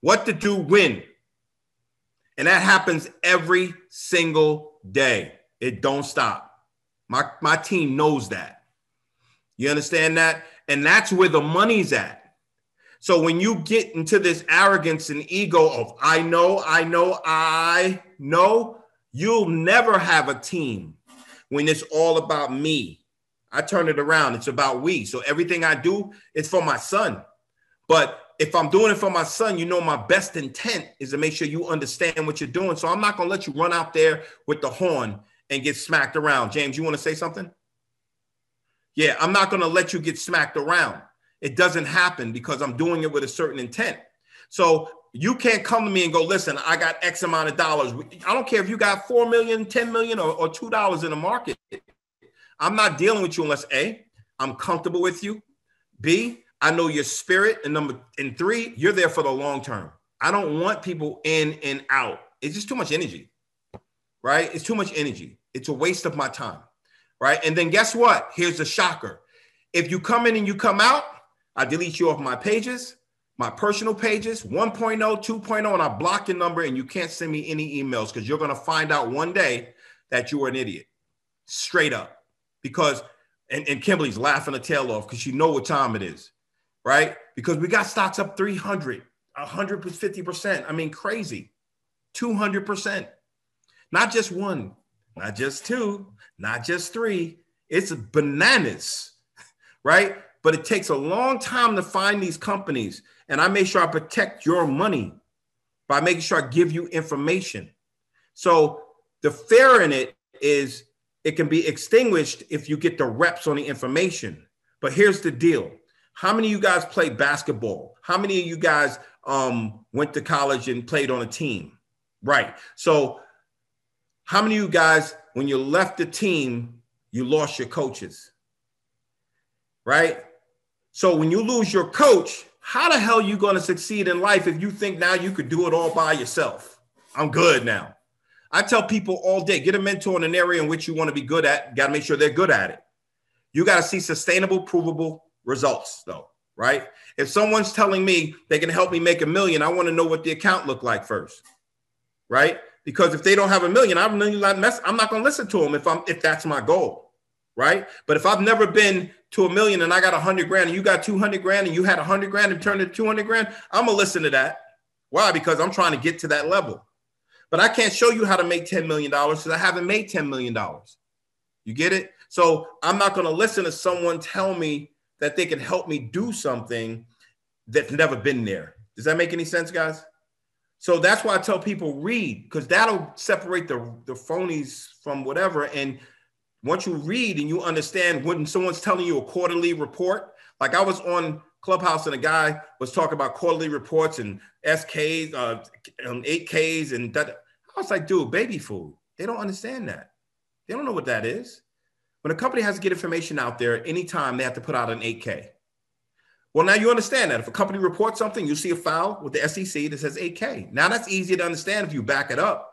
what to do when. And that happens every single day. It don't stop. My, my team knows that. You understand that? And that's where the money's at. So when you get into this arrogance and ego of I know, I know, I know, you'll never have a team when it's all about me. I turn it around. It's about we. So everything I do, is for my son. But if I'm doing it for my son, you know my best intent is to make sure you understand what you're doing. So I'm not gonna let you run out there with the horn and get smacked around. James, you want to say something? Yeah, I'm not gonna let you get smacked around. It doesn't happen because I'm doing it with a certain intent. So you can't come to me and go, listen, I got X amount of dollars. I don't care if you got 4 million, 10 million, or, or $2 in the market. I'm not dealing with you unless A, I'm comfortable with you. B, I know your spirit. And number and three, you're there for the long term. I don't want people in and out. It's just too much energy, right? It's too much energy. It's a waste of my time, right? And then guess what? Here's the shocker. If you come in and you come out, I delete you off my pages, my personal pages, 1.0, 2.0, and I block your number and you can't send me any emails because you're going to find out one day that you were an idiot. Straight up. Because, and, and Kimberly's laughing her tail off because you know what time it is, right? Because we got stocks up 300, 150%. I mean, crazy. 200%. Not just one, not just two, not just three. It's bananas, right? But it takes a long time to find these companies. And I make sure I protect your money by making sure I give you information. So the fear in it is it can be extinguished if you get the reps on the information. But here's the deal. How many of you guys played basketball? How many of you guys um, went to college and played on a team? Right. So how many of you guys, when you left the team, you lost your coaches? Right. So when you lose your coach, how the hell are you going to succeed in life if you think now you could do it all by yourself? I'm good now. I tell people all day get a mentor in an area in which you want to be good at. Got to make sure they're good at it. You got to see sustainable, provable results, though, right? If someone's telling me they can help me make a million, I want to know what the account looked like first, right? Because if they don't have a million, I'm not not going to listen to them if I'm if that's my goal, right? But if I've never been to a million and I got a hundred grand and you got 200 grand and you had a hundred grand and turned it 200 grand, I'm gonna listen to that. Why? Because I'm trying to get to that level. but I can't show you how to make $10 million because I haven't made $10 million. You get it? So I'm not to listen to someone tell me that they can help me do something that's never been there. Does that make any sense, guys? So that's why I tell people read because that'll separate the, the phonies from whatever. And once you read and you understand when someone's telling you a quarterly report, like I was on Clubhouse and a guy was talking about quarterly reports and SKs, uh, 8Ks, and that. I was like, dude, baby food. They don't understand that. They don't know what that is. When a company has to get information out there, anytime they have to put out an 8K. Well, now you understand that if a company reports something, you see a file with the SEC that says 8K. Now that's easy to understand if you back it up,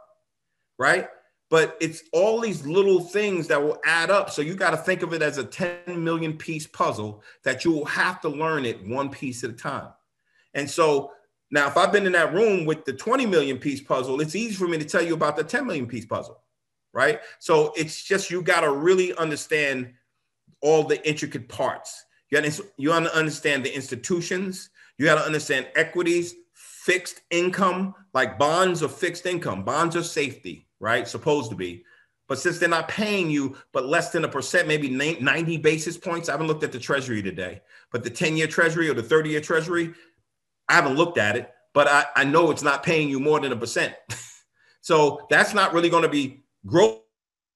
right? But it's all these little things that will add up. So you got to think of it as a 10 million piece puzzle that you will have to learn it one piece at a time. And so now, if I've been in that room with the 20 million piece puzzle, it's easy for me to tell you about the 10 million piece puzzle, right? So it's just you got to really understand all the intricate parts. You got to you got to understand the institutions. You got to understand equities, fixed income, like bonds are fixed income. Bonds are safety, right? Supposed to be. But since they're not paying you, but less than a percent, maybe 90 basis points. I haven't looked at the treasury today, but the 10 year treasury or the 30 year treasury, I haven't looked at it, but I, I know it's not paying you more than a percent. so that's not really going to be growth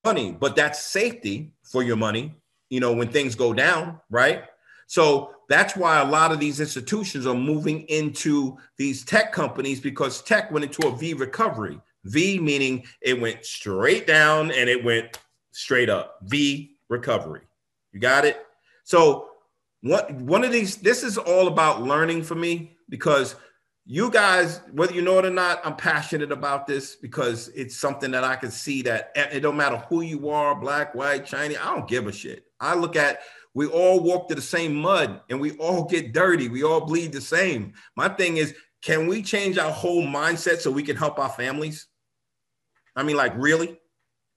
money, but that's safety for your money, you know, when things go down, right? So that's why a lot of these institutions are moving into these tech companies because tech went into a V recovery. V meaning it went straight down and it went straight up. V recovery. You got it? So what one of these this is all about learning for me because you guys whether you know it or not i'm passionate about this because it's something that i can see that it don't matter who you are black white chinese i don't give a shit i look at we all walk to the same mud and we all get dirty. We all bleed the same. My thing is, can we change our whole mindset so we can help our families? I mean, like, really?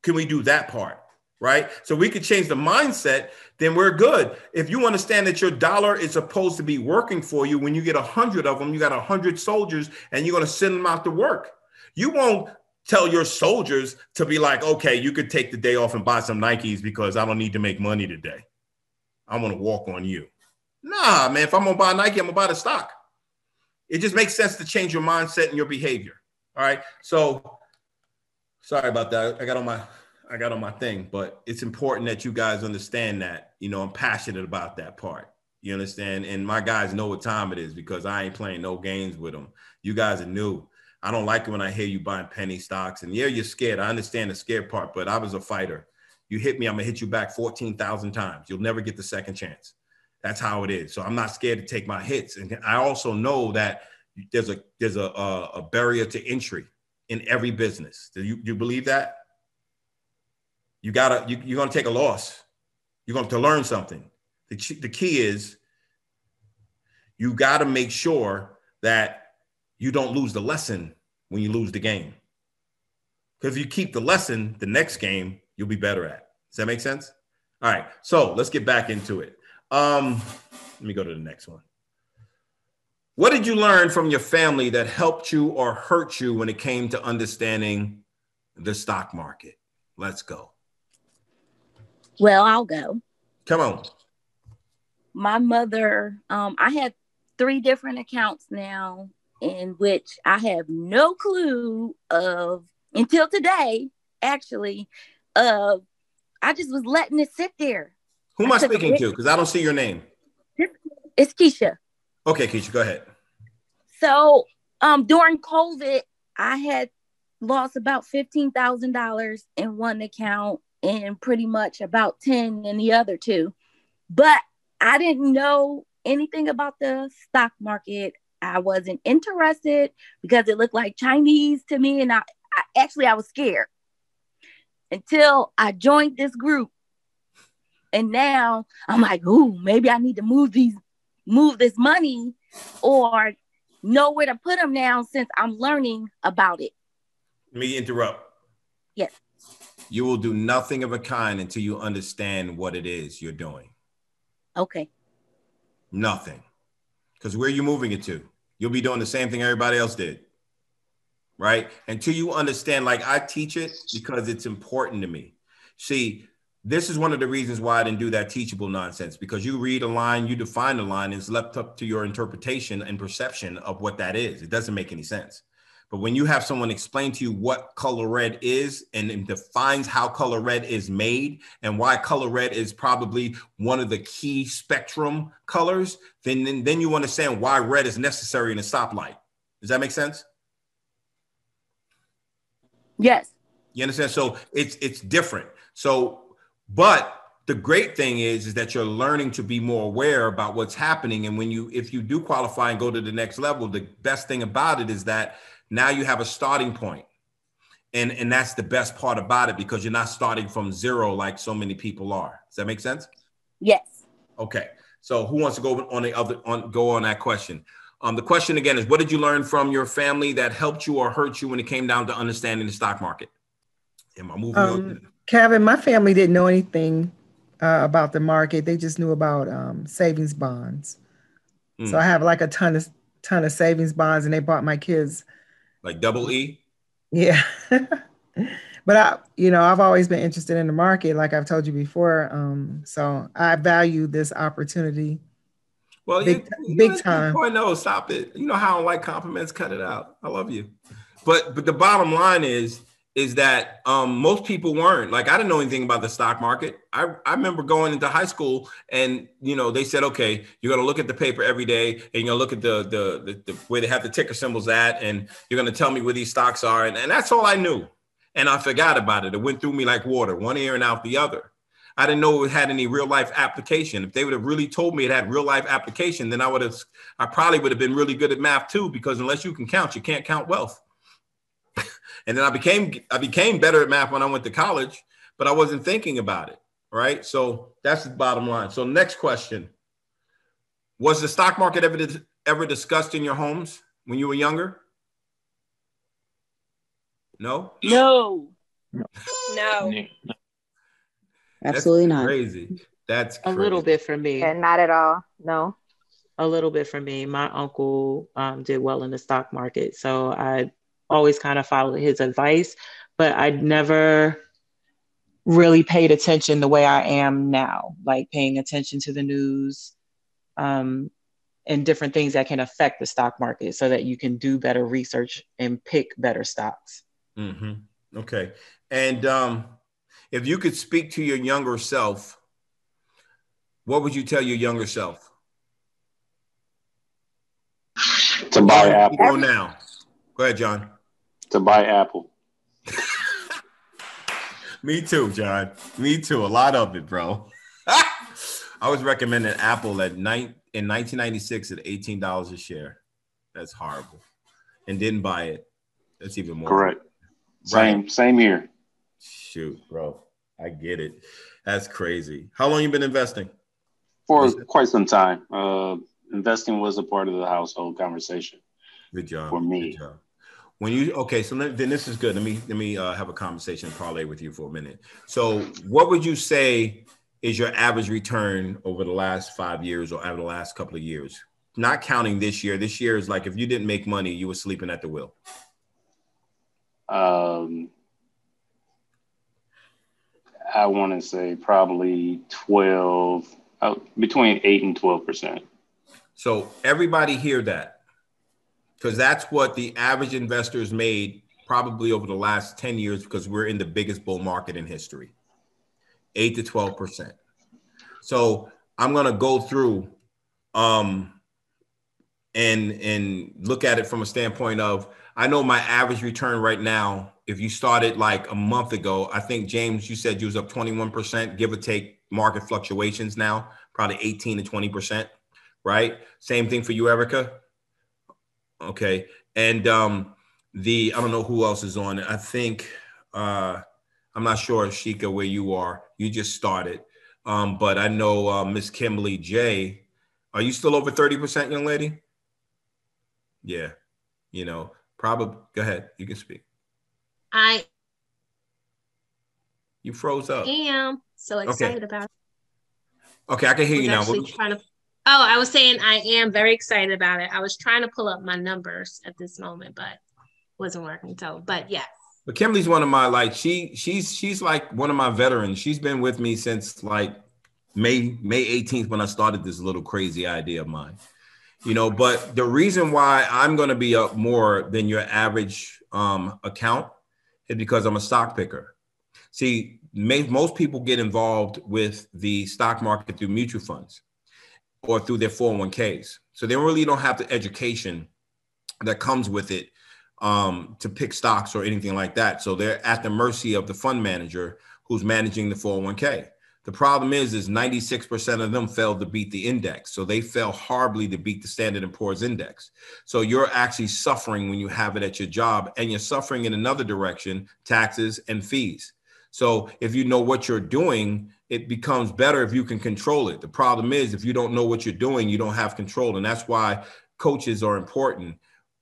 Can we do that part? Right? So we could change the mindset, then we're good. If you understand that your dollar is supposed to be working for you, when you get a hundred of them, you got a hundred soldiers and you're going to send them out to work. You won't tell your soldiers to be like, okay, you could take the day off and buy some Nikes because I don't need to make money today. I'm gonna walk on you. Nah, man. If I'm gonna buy Nike, I'm gonna buy the stock. It just makes sense to change your mindset and your behavior. All right. So sorry about that. I got on my I got on my thing, but it's important that you guys understand that. You know, I'm passionate about that part. You understand? And my guys know what time it is because I ain't playing no games with them. You guys are new. I don't like it when I hear you buying penny stocks. And yeah, you're scared. I understand the scared part, but I was a fighter. You hit me, I'm gonna hit you back 14,000 times. You'll never get the second chance. That's how it is. So I'm not scared to take my hits. And I also know that there's a there's a, a, a barrier to entry in every business. Do you, do you believe that? You gotta you, you're gonna take a loss. You're going to learn something. The, the key is you got to make sure that you don't lose the lesson when you lose the game. Because if you keep the lesson, the next game you'll be better at. Does that make sense? All right. So let's get back into it. Um, let me go to the next one. What did you learn from your family that helped you or hurt you when it came to understanding the stock market? Let's go. Well, I'll go. Come on. My mother, um, I had three different accounts now in which I have no clue of until today, actually, uh, I just was letting it sit there. Who am I, I speaking to? Because I don't see your name. It's Keisha. Okay, Keisha, go ahead. So um, during COVID, I had lost about fifteen thousand dollars in one account and pretty much about ten in the other two. But I didn't know anything about the stock market. I wasn't interested because it looked like Chinese to me, and I, I actually I was scared until I joined this group. And now I'm like, ooh, maybe I need to move these, move this money or know where to put them now since I'm learning about it. Let me interrupt. Yes. You will do nothing of a kind until you understand what it is you're doing. Okay. Nothing. Because where are you moving it to? You'll be doing the same thing everybody else did. right? Until you understand, like I teach it because it's important to me. See, this is one of the reasons why I didn't do that teachable nonsense because you read a line, you define a line, and it's left up to your interpretation and perception of what that is. It doesn't make any sense. But when you have someone explain to you what color red is and, defines how color red is made and why color red is probably one of the key spectrum colors, then, then, then you understand why red is necessary in a stoplight. Does that make sense? Yes. You understand? So it's it's different. So, but the great thing is is that you're learning to be more aware about what's happening. And when you if you do qualify and go to the next level, the best thing about it is that now you have a starting. And and that's the best part about it because you're not starting from zero like so many people are. Does that make sense? Yes. Okay. So who wants to go on the other on go on that question? Um, the question again is what did you learn from your family that helped you or hurt you when it came down to understanding the stock market? Am I moving on? Um, Kevin, my family didn't know anything uh, about the market. They just knew about um, savings bonds. Hmm. So I have like a ton of ton of savings bonds, and they bought my kids. Like double E? Yeah. but I, you know, I've always been interested in the market, like I've told you before. Um, so I value this opportunity. Well, big, you, big time. Boy, no, stop it. You know how I don't like compliments. Cut it out. I love you. But but the bottom line is is that um, most people weren't like I didn't know anything about the stock market. I, I remember going into high school and you know they said okay you're gonna look at the paper every day and you're gonna look at the the, the, the where they have the ticker symbols at and you're gonna tell me where these stocks are and, and that's all I knew and I forgot about it. It went through me like water, one ear and out the other. I didn't know it had any real life application. If they would have really told me it had real life application, then I would have I probably would have been really good at math too because unless you can count, you can't count wealth. And then I became I became better at math when I went to college, but I wasn't thinking about it. Right. So that's the bottom line. So next question. Was the stock market ever ever discussed in your homes when you were younger? No? No. No. Absolutely not. Crazy. That's A little bit for me. And not at all. No. A little bit for me. My uncle um, did well in the stock market, so I always kind of followed his advice, but I'd never really paid attention the way I am now, like paying attention to the news um, and different things that can affect the stock market so that you can do better research and pick better stocks. Mm-hmm. Okay. And um, if you could speak to your younger self, what would you tell your younger self? To buy Go Apple. now. Go ahead, John. To buy Apple. Me too, John. Me too. A lot of it, bro. I was recommending Apple at night in 1996 at $18 a share. That's horrible. And didn't buy it. That's even more. Correct. Same, same here. Shoot, bro. I get it. That's crazy. How long you been investing? For quite some time. Uh, investing was a part of the household conversation. Good job. For me. Good job. When you okay, so let, then this is good. Let me let me uh, have a conversation and parlay with you for a minute. So, what would you say is your average return over the last five years or over the last couple of years? Not counting this year. This year is like if you didn't make money, you were sleeping at the wheel. Um, I want to say probably 12, uh, between 8 and 12%. So everybody hear that because that's what the average investors made probably over the last 10 years because we're in the biggest bull market in history. 8 to 12%. So I'm going to go through um, and and look at it from a standpoint of I know my average return right now if you started like a month ago I think James you said you was up 21% give or take market fluctuations now probably 18 to 20% right? Same thing for you Erica okay? And um the I don't know who else is on it. I think uh I'm not sure Shika where you are. You just started. Um but I know uh, Miss Kimberly J are you still over 30% young lady? Yeah you know probably go ahead you can speak. I you froze up. am so Okay. excited about it. okay I can hear you now. What- trying to oh i was saying i am very excited about it i was trying to pull up my numbers at this moment but wasn't working. So, but yeah. But Kimberly's one of my like she she's she's like one of my veterans. She's been with me since like May May 18th when I started this little crazy idea of mine. You know, but the reason why I'm going to be up more than your average um, account is because I'm a stock picker. See, may, most people get involved with the stock market through mutual funds or through their 401ks. So they really don't have the education that comes with it um, to pick stocks or anything like that. So they're at the mercy of the fund manager who's managing the 401k. The problem is, is 96% of them failed to beat the index. So they fell horribly to beat the Standard & Poor's index. So you're actually suffering when you have it at your job and you're suffering in another direction, taxes and fees. So if you know what you're doing, it becomes better if you can control it. The problem is if you don't know what you're doing, you don't have control. And that's why coaches are important.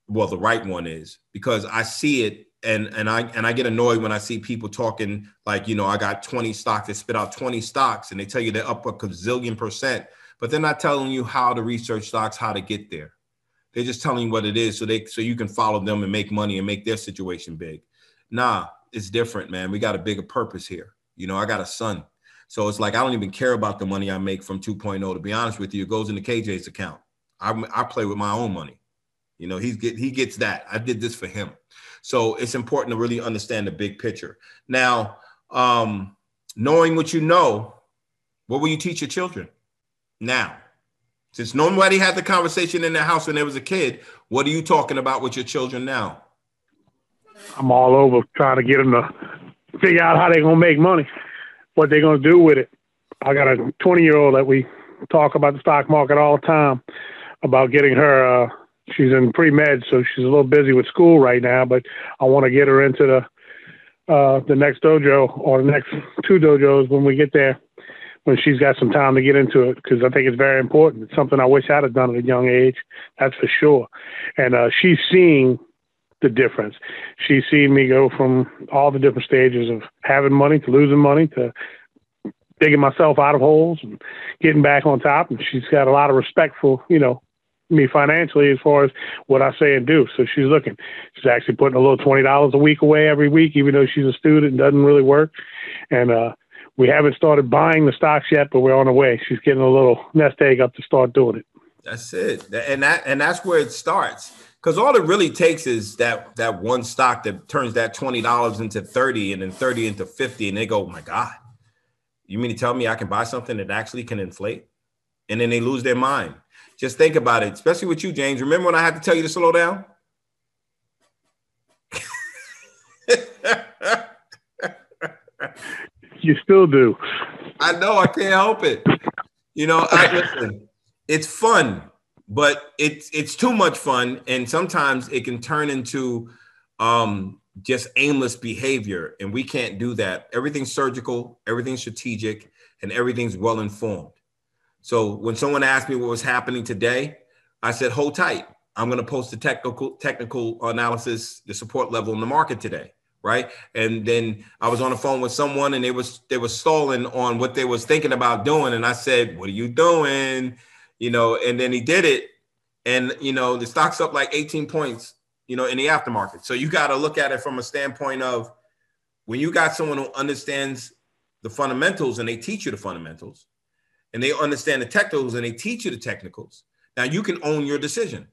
Well, the right one is because I see it and and I and I get annoyed when I see people talking like, you know, I got 20 stocks, they spit out 20 stocks and they tell you they're up a gazillion percent, but they're not telling you how to research stocks, how to get there. They're just telling you what it is so they so you can follow them and make money and make their situation big. Nah, it's different, man. We got a bigger purpose here. You know, I got a son. So it's like I don't even care about the money I make from 2.0. To be honest with you, it goes into KJ's account. I, I play with my own money. You know, he's get he gets that. I did this for him. So it's important to really understand the big picture. Now, um, knowing what you know, what will you teach your children? Now, since nobody had the conversation in their house when there was a kid, what are you talking about with your children now? I'm all over trying to get them to figure out how they're gonna make money, what they're gonna do with it. I got a 20 year old that we talk about the stock market all the time about getting her. Uh, she's in pre med, so she's a little busy with school right now. But I want to get her into the uh, the next dojo or the next two dojos when we get there, when she's got some time to get into it, because I think it's very important. It's something I wish I'd have done at a young age, that's for sure. And uh, she's seeing the difference. She's seen me go from all the different stages of having money to losing money to digging myself out of holes and getting back on top. And she's got a lot of respect for, you know, me financially as far as what I say and do. So she's looking. She's actually putting a little twenty dollars a week away every week, even though she's a student and doesn't really work. And uh we haven't started buying the stocks yet, but we're on the way. She's getting a little nest egg up to start doing it. That's it. And that and that's where it starts because all it really takes is that that one stock that turns that twenty dollars into thirty, and then thirty into fifty, and they go, oh "My God, you mean to tell me I can buy something that actually can inflate?" And then they lose their mind. Just think about it, especially with you, James. Remember when I had to tell you to slow down? you still do. I know. I can't help it. You know, I listen. It's fun but it's it's too much fun and sometimes it can turn into um, just aimless behavior and we can't do that. Everything's surgical everything's strategic and everything's well informed. So when someone asked me what was happening today i said hold tight. I'm going to post the technical technical analysis the support level in the market today right? And then i was on the phone with someone and they was they was stalling on what they was thinking about doing and i said what are you doing you know, and then he did it, and you know, the stock's up like 18 points, you know, in the aftermarket. So you got to look at it from a standpoint of when you got someone who understands the fundamentals and they teach you the fundamentals, and they understand the technicals and they teach you the technicals. Now you can own your decision.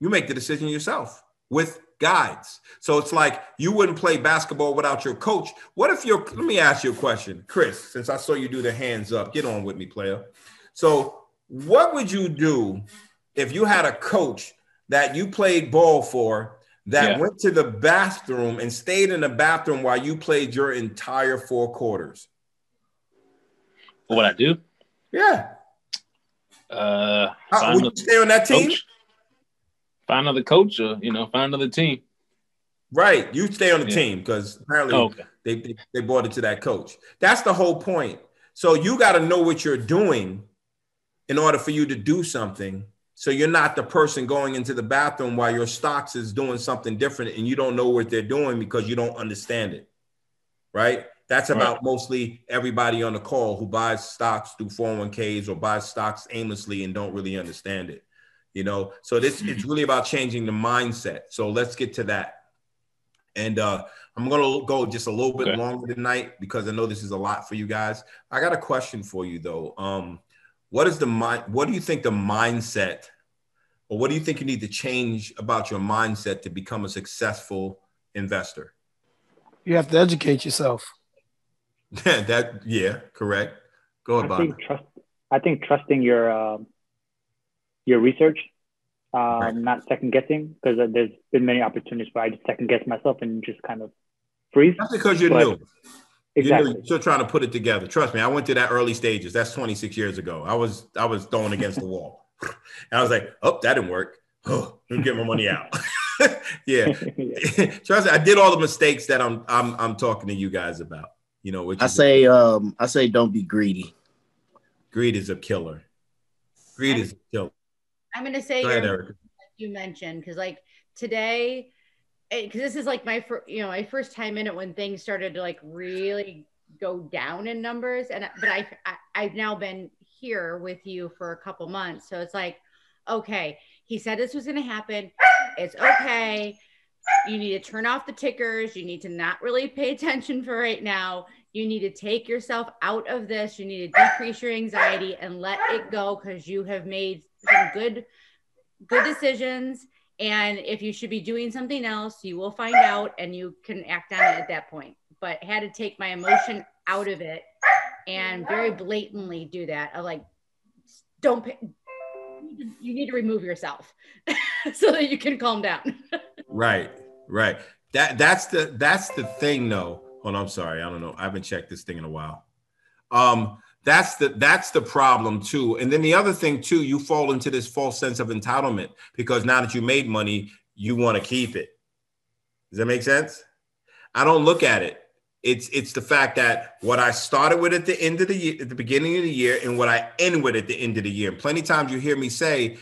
You make the decision yourself with guides. So it's like you wouldn't play basketball without your coach. What if you're, let me ask you a question, Chris, since I saw you do the hands up, get on with me, player. So what would you do if you had a coach that you played ball for that yeah. went to the bathroom and stayed in the bathroom while you played your entire four quarters? What would I do? Yeah. Uh, How, would you stay on that team? Coach. Find another coach, or you know, find another team. Right, you stay on the yeah. team because apparently oh, okay. they, they they brought it to that coach. That's the whole point. So you got to know what you're doing in order for you to do something. So you're not the person going into the bathroom while your stocks is doing something different and you don't know what they're doing because you don't understand it. Right? That's about right. mostly everybody on the call who buys stocks through 401ks or buys stocks aimlessly and don't really understand it. You know, so this it's really about changing the mindset. So let's get to that. And uh, I'm gonna go just a little bit Okay. longer tonight because I know this is a lot for you guys. I got a question for you though. Um, what is the mind? What do you think the mindset, or what do you think you need to change about your mindset to become a successful investor? You have to educate yourself. that yeah, correct. Go I about think trust. I think trusting your um, your research, um, not second guessing, because there's been many opportunities where I just second guess myself and just kind of freeze. That's because you're But- new. Exactly. You're, still trying to put it together. Trust me, I went through that early stages. That's 26 years ago. I was I was thrown against the wall. And I was like, oh, that didn't work. Oh, let me get my money out. yeah. Trust me, I did all the mistakes that I'm I'm I'm talking to you guys about. You know, which I is say, um, I say, don't be greedy. greed is a killer. Greed is a killer. I'm gonna say Go ahead, Erica. you mentioned because like today, Eh, because this is like my first, you know, my first time in it when things started to like really go down in numbers, and but I, I I've now been here with you for a couple months, so it's like, okay, he said this was gonna happen. It's okay. You need to turn off the tickers. You need to not really pay attention for right now. You need to take yourself out of this. You need to decrease your anxiety and let it go because you have made some good good decisions. And if you should be doing something else, you will find out and you can act on it at that point. But had to take my emotion out of it and very blatantly do that. I like, don't you need to remove yourself so that you can calm down. Right, right. That that's the that's the thing though. Hold on, I'm sorry. I don't know. I haven't checked this thing in a while. Um, that's the that's the problem too. And then the other thing too, you fall into this false sense of entitlement because now that you made money, you want to keep it. Does that make sense? I don't look at it. It's it's the fact that what I started with at the end of the year, at the beginning of the year, and what I end with at the end of the year. Plenty of times you hear me say,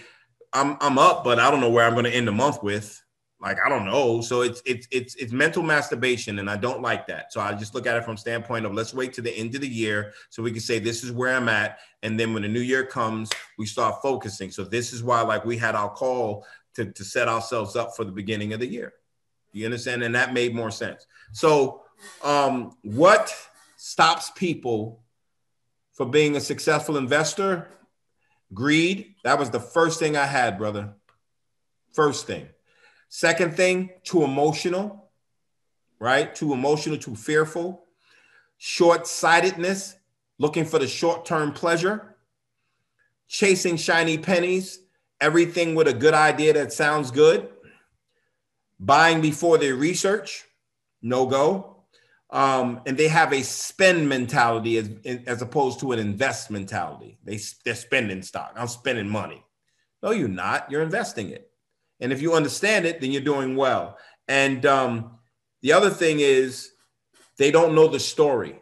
I'm I'm up, but I don't know where I'm going to end the month with. Like I don't know. So it's it's it's it's mental masturbation, and I don't like that. So I just look at it from standpoint of let's wait to the end of the year so we can say this is where I'm at, and then when the new year comes, we start focusing. So this is why like we had our call to to set ourselves up for the beginning of the year. You understand? And that made more sense. So um, what stops people for being a successful investor? Greed. That was the first thing I had, brother. First thing. Second thing, too emotional, right? Too emotional, too fearful. Short sightedness, looking for the short term pleasure. Chasing shiny pennies, everything with a good idea that sounds good. Buying before they research, no go. Um, and they have a spend mentality as, as opposed to an invest mentality. They, they're spending stock. I'm spending money. No, you're not. You're investing it. And if you understand it, then you're doing well. And um, the other thing is, they don't know the story.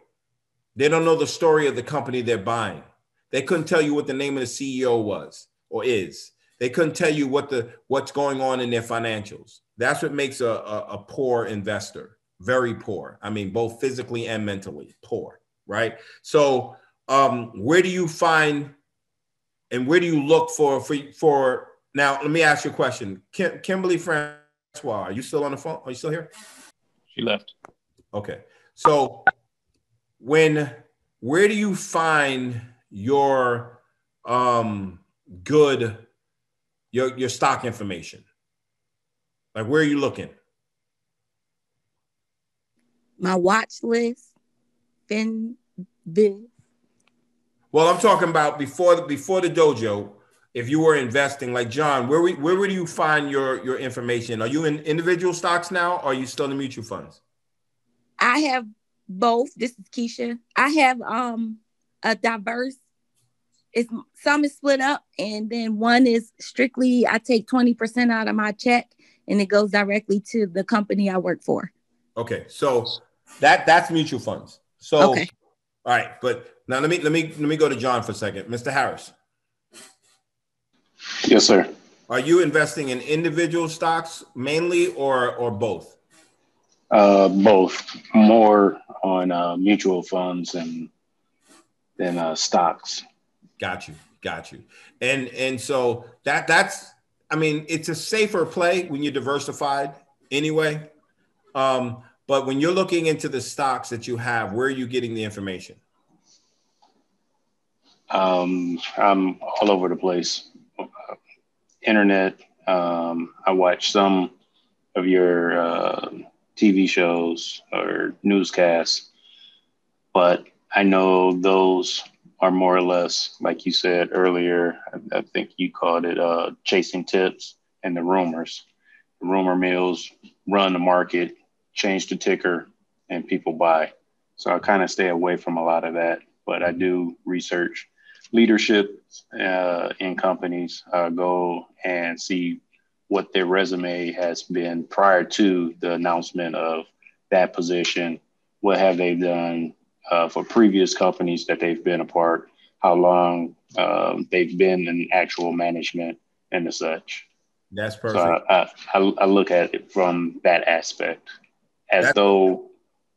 They don't know the story of the company they're buying. They couldn't tell you what the name of the CEO was or is. They couldn't tell you what the what's going on in their financials. That's what makes a, a, a poor investor. Very poor. I mean, both physically and mentally poor. Right. So, um, where do you find and where do you look for for for now, let me ask you a question. Kim, Kimberly Francois, are you still on the phone? Are you still here? She left. Okay. So when where do you find your um good your your stock information? Like where are you looking? My watch list, Fin Viz. Well, I'm talking about before the before the dojo. If you were investing, like John, where we, where would you find your your information? Are you in individual stocks now, or are you still in mutual funds? I have both. This is Keisha. I have um a diverse. It's some is split up, and then one is strictly I take twenty percent out of my check, and it goes directly to the company I work for. Okay, so that that's mutual funds. So Okay. all right, but now let me let me let me go to John for a second. Mr. Harris, Yes, sir. are you investing in individual stocks mainly or or both? Uh, both more on uh, mutual funds and than uh, stocks. Got you, got you. And and so that that's I mean it's a safer play when you're diversified anyway. Um, but when you're looking into the stocks that you have, where are you getting the information? Um, I'm all over the place. Internet. Um, I watch some of your uh, TV shows or newscasts, but I know those are more or less, like you said earlier. I, I think you called it uh, chasing tips and the rumors. The rumor mills run the market, change the ticker, and people buy. So I kind of stay away from a lot of that, but I do research leadership uh, in companies. Uh, go and see what their resume has been prior to the announcement of that position. What have they done uh, for previous companies that they've been a part? How long um, they've been in actual management and the such. That's perfect. So I, I, I look at it from that aspect, as That's though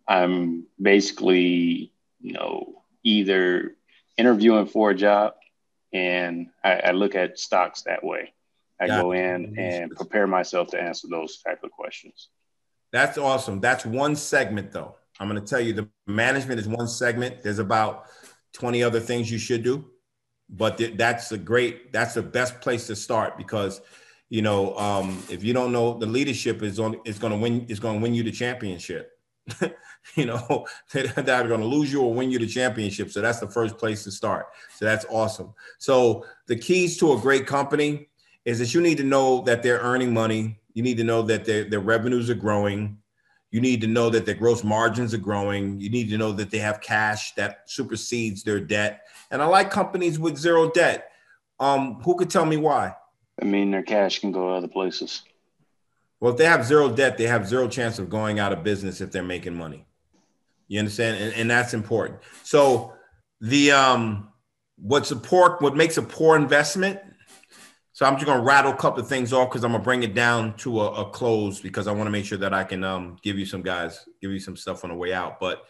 I'm basically, you know, either interviewing for a job, and I, I look at stocks that way. I Got go it. in and prepare myself to answer those type of questions. That's awesome. That's one segment, though. I'm going to tell you the management is one segment. There's about 20 other things you should do, but th- that's a great, that's the best place to start because, you know, um, if you don't know, the leadership is on, is going to win, is going to win you the championship. you know, that are going to lose you or win you the championship. So that's the first place to start. So that's awesome. So the keys to a great company is that you need to know that they're earning money. You need to know that their, their revenues are growing. You need to know that their gross margins are growing. You need to know that they have cash that supersedes their debt. And I like companies with zero debt. Um, who could tell me why? I mean, their cash can go other places. Well, if they have zero debt, they have zero chance of going out of business if they're making money. You understand? And, and that's important. So the um what's a poor what makes a poor investment. So I'm just gonna rattle a couple of things off because I'm gonna bring it down to a, a close because I want to make sure that I can um give you some guys, give you some stuff on the way out. But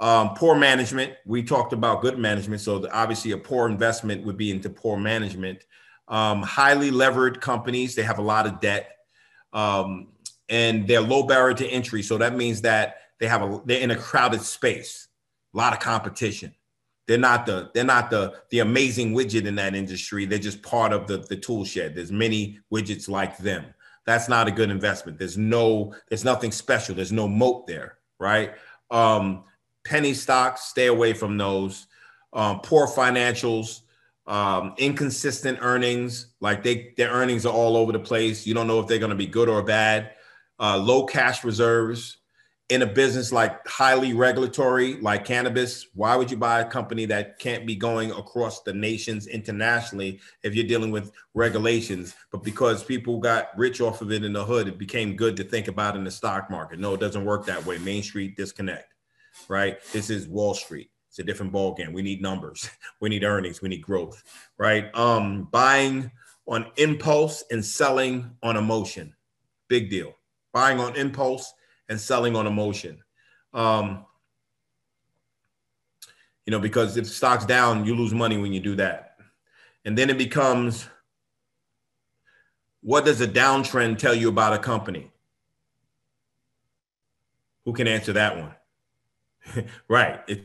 um, poor management, we talked about good management. So the, obviously a poor investment would be into poor management. Um, highly levered companies, they have a lot of debt um, and they're low barrier to entry. So that means that they have a they're in a crowded space, a lot of competition. They're not the they're not the the amazing widget in that industry. They're just part of the the tool shed. There's many widgets like them. That's not a good investment. There's no there's nothing special. There's no moat there, right? Um, penny stocks, stay away from those. Um, poor financials, um, inconsistent earnings, like they their earnings are all over the place. You don't know if they're going to be good or bad. Uh, low cash reserves in a business like highly regulatory, like cannabis. Why would you buy a company that can't be going across the nations internationally if you're dealing with regulations? But because people got rich off of it in the hood, it became good to think about in the stock market. No, it doesn't work that way. Main Street disconnect, right? This is Wall Street. A different ball game. We need numbers. We need earnings. We need growth, right? Um, buying on impulse and selling on emotion, big deal. Buying on impulse and selling on emotion. Um, you know, because if stock's down, you lose money when you do that. And then it becomes what does a downtrend tell you about a company? Who can answer that one? right.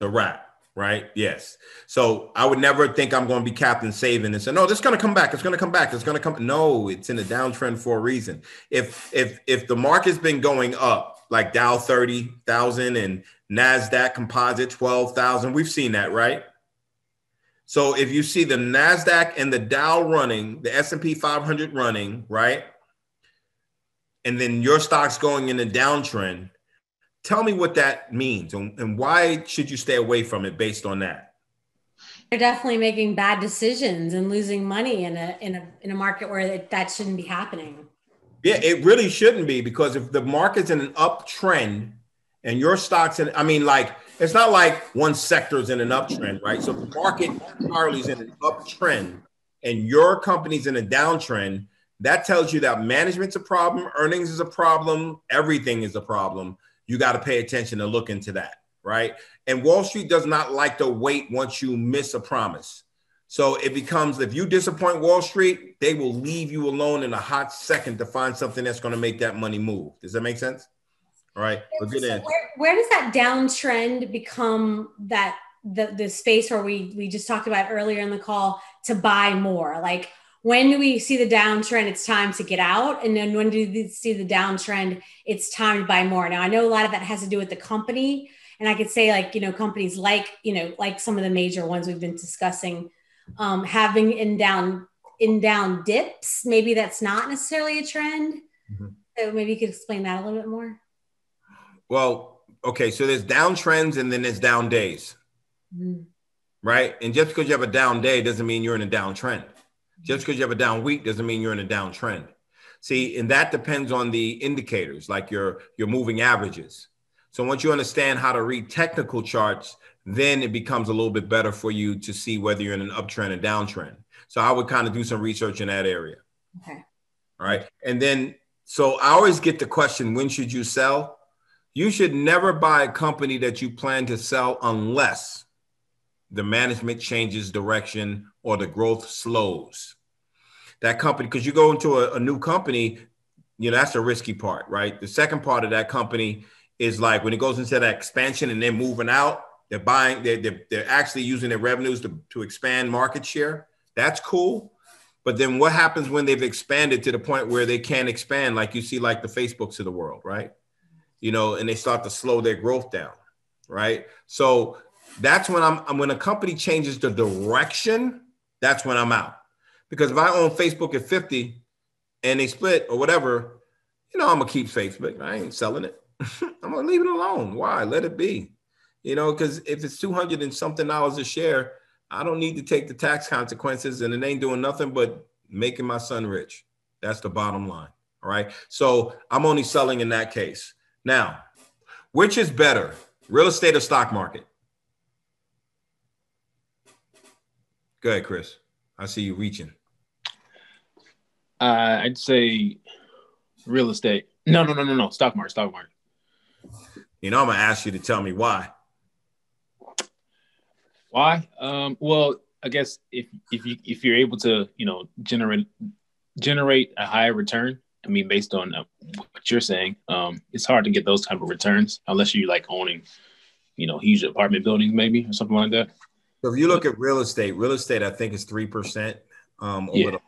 A wrap. Right. Yes. So I would never think I'm going to be Captain Saving and say, no, this is going to come back. It's going to come back. It's going to come. No, it's in a downtrend for a reason. If if if the market's been going up, like Dow 30,000 and NASDAQ composite 12,000, we've seen that, right? So if you see the NASDAQ and the Dow running, the S&P 500 running, right? And then your stock's going in a downtrend, tell me what that means and, and why should you stay away from it based on that? They're definitely making bad decisions and losing money in a in a in a market where that, that shouldn't be happening. yeah it really shouldn't be because if the market's in an uptrend and your stocks in i mean like it's not like one sector's in an uptrend right? So the market entirely is in an uptrend and your company's in a downtrend that tells you that management's a problem earnings is a problem everything is a problem you got to pay attention to look into that, right? And Wall Street does not like to wait once you miss a promise. So it becomes if you disappoint Wall Street, they will leave you alone in a hot second to find something that's going to make that money move. Does that make sense? All right, but good answer. where, where does that downtrend become that the the space where we we just talked about earlier in the call to buy more? Like when do we see the downtrend? It's time to get out, and then when do we see the downtrend? It's time to buy more. Now I know a lot of that has to do with the company, and I could say like you know companies like you know like some of the major ones we've been discussing, um, having in down in down dips. Maybe that's not necessarily a trend. So maybe you could explain that a little bit more. Well, okay, so there's downtrends and then there's down days, right? And just because you have a down day doesn't mean you're in a downtrend. Just because you have a down week doesn't mean you're in a downtrend. See, and that depends on the indicators, like your your moving averages. So once you understand how to read technical charts, then it becomes a little bit better for you to see whether you're in an uptrend or downtrend. So I would kind of do some research in that area. Okay. All right. And then, so I always get the question when should you sell? You should never buy a company that you plan to sell unless the management changes direction or the growth slows. That company, because you go into a, a new company, you know, that's the risky part, right? The second part of that company is like when it goes into that expansion and they're moving out, they're buying, they're, they're, they're actually using their revenues to, to expand market share. That's cool. But then what happens when they've expanded to the point where they can't expand, like you see, like the Facebooks of the world, right? You know, and they start to slow their growth down, right? So that's when I'm, I'm when a company changes the direction, that's when I'm out. Because if I own Facebook at 50 and they split or whatever, you know, I'm gonna keep Facebook. I ain't selling it. I'm gonna leave it alone. Why? Let it be. You know, because if it's 200 and something dollars a share, I don't need to take the tax consequences and it ain't doing nothing but making my son rich. That's the bottom line. All right. So I'm only selling in that case. Now, which is better, real estate or stock market? Go ahead, Chris. I see you reaching. Uh, I'd say real estate. No, no, no, no, no. Stock market. Stock market. You know, I'm gonna ask you to tell me why. Why? Um, well, I guess if if you if you're able to, you know, generate generate a higher return. I mean, based on uh, what you're saying, um, it's hard to get those type of returns unless you're like owning, you know, huge apartment buildings, maybe or something like that. So if you look at real estate, real estate, I think is three percent um, over Yeah. the,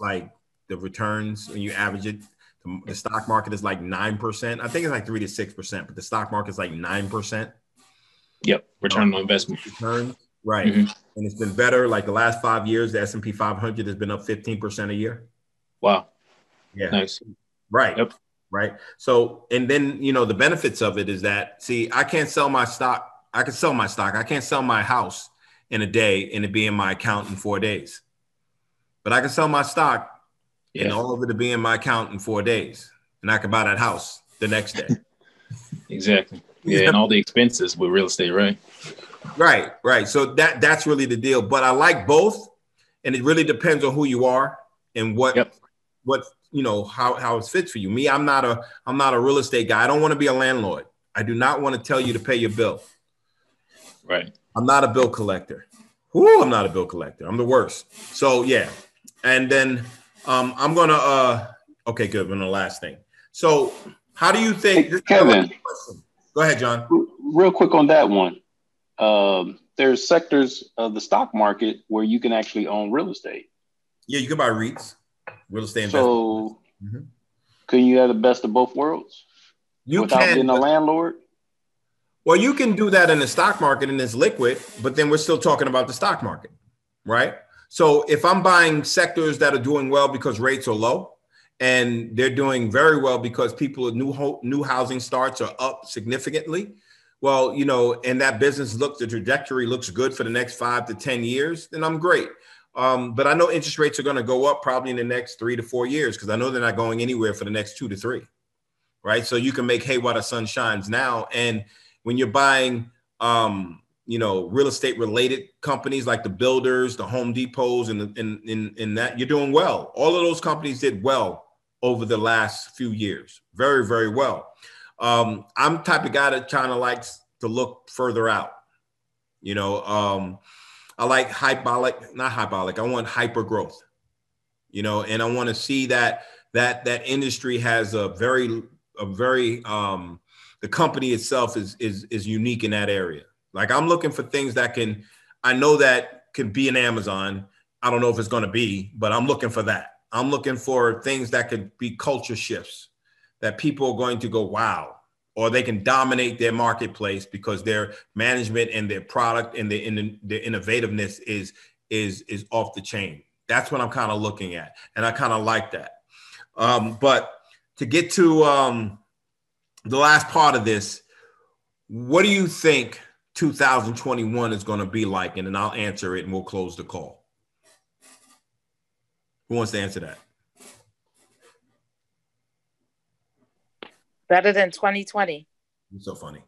like the returns when you average it. The, the stock market is like nine percent. I think it's like three to six percent, but the stock market is like nine percent. Yep, return on investment. Return, right? Mhm. And it's been better. Like the last five years, the S and P 500 has been up fifteen percent a year. Wow. Yeah. Nice. Right. Right. So, and then, you know, the benefits of it is that, see, I can't sell my stock. I can sell my stock. I can't sell my house in a day and it be in my account in four days. But I can sell my stock and all of it to be in my account in four days. And I can buy that house the next day. Exactly. Yeah, and all the expenses with real estate, right? Right, right. So that that's really the deal. But I like both, and it really depends on who you are and what what you know how how it fits for you. Me, I'm not a I'm not a real estate guy. I don't want to be a landlord. I do not want to tell you to pay your bill. Right. I'm not a bill collector. Whoo, I'm not a bill collector. I'm the worst. So yeah, and then um, I'm gonna. uh Okay, good. And the last thing. So, how do you think, this- Kevin. Go ahead, John. Real quick on that one. Um, there's sectors of the stock market where you can actually own real estate. Yeah, you can buy REITs, real estate investment. So, Mhm. can you have the best of both worlds You without can, being a landlord? Well, you can do that in the stock market and it's liquid, but then we're still talking about the stock market, right? So if I'm buying sectors that are doing well because rates are low and they're doing very well because people new ho- new housing starts are up significantly, well, you know, and that business looks the trajectory looks good for the next five to ten years, then I'm great. Um, but I know interest rates are going to go up probably in the next three to four years because I know they're not going anywhere for the next two to three right? So you can make hay while the sun shines now. And when you're buying, um, you know, real estate related companies like the builders, the Home Depots, and in in in that you're doing well. All of those companies did well over the last few years, very very well. Um, I'm type of guy that kind of likes to look further out. You know, um, I like hyperbolic, not hyperbolic. I want hyper growth. You know, and I want to see that that that industry has a very a very um, the company itself is is is unique in that area. Like I'm looking for things that can, I know that can be an Amazon. I don't know if it's going to be, but I'm looking for that. I'm looking for things that could be culture shifts that people are going to go, wow, or they can dominate their marketplace because their management and their product and their, in, their innovativeness is is is off the chain. That's what I'm kind of looking at, and I kind of like that. Um, but to get to um, the last part of this, what do you think 2021 is going to be like? And then I'll answer it, and we'll close the call. Who wants to answer that? Better than 2020. It's so funny.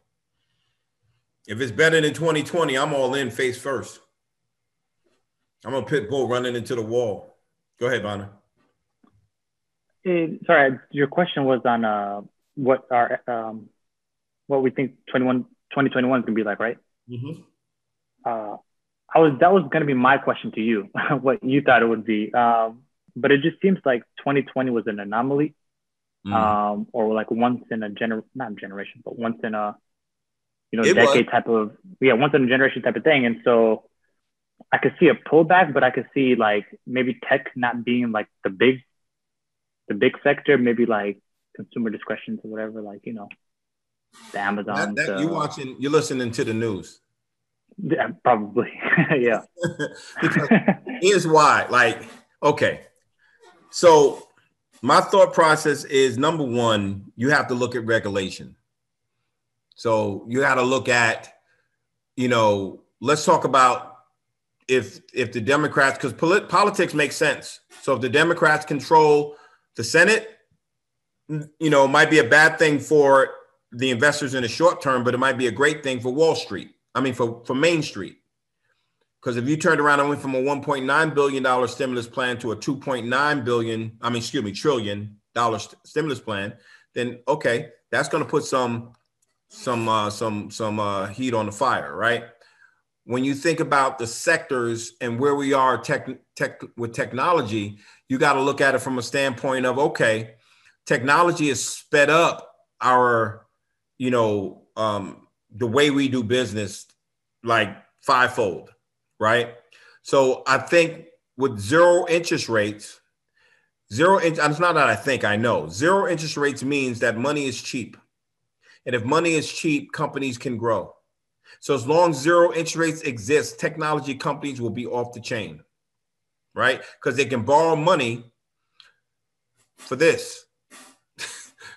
If it's better than 2020, I'm all in face first. I'm a pit bull running into the wall. Go ahead, Bonner. Eh, sorry, your question was on uh, what our um, what we think 21, 2021 is gonna be like, right? Mm-hmm. Uh, I was that was gonna be my question to you, what you thought it would be. Um, but it just seems like 2020 was an anomaly, Mm. um, or like once in a gener not generation, but once in a you know It was. decade type of yeah, once in a generation type of thing. And so I could see a pullback, but I could see like maybe tech not being like the big the big sector, maybe like consumer discretions or whatever, like you know, the Amazon. That, that, you watching, you're listening to the news. Yeah, probably. yeah. because here's why. Like, okay, so my thought process is number one, you have to look at regulation. So you got to look at, you know, let's talk about if if the Democrats, because polit- politics makes sense. So if the Democrats control the Senate, you know, might be a bad thing for the investors in the short term, but it might be a great thing for Wall Street. I mean, for, for Main Street. Because if you turned around and went from a 1.9 billion dollar stimulus plan to a 2.9 billion, I mean, excuse me, trillion dollar st- stimulus plan, then okay, that's going to put some some uh, some some uh, heat on the fire, right? When you think about the sectors and where we are tech, tech with technology, you got to look at it from a standpoint of okay, technology has sped up our, you know, um, the way we do business like fivefold, right? So I think with zero interest rates, zero, in, it's not that I think, I know. Zero interest rates means that money is cheap. And if money is cheap, companies can grow. So as long as zero interest rates exist, technology companies will be off the chain, right? Because they can borrow money for this,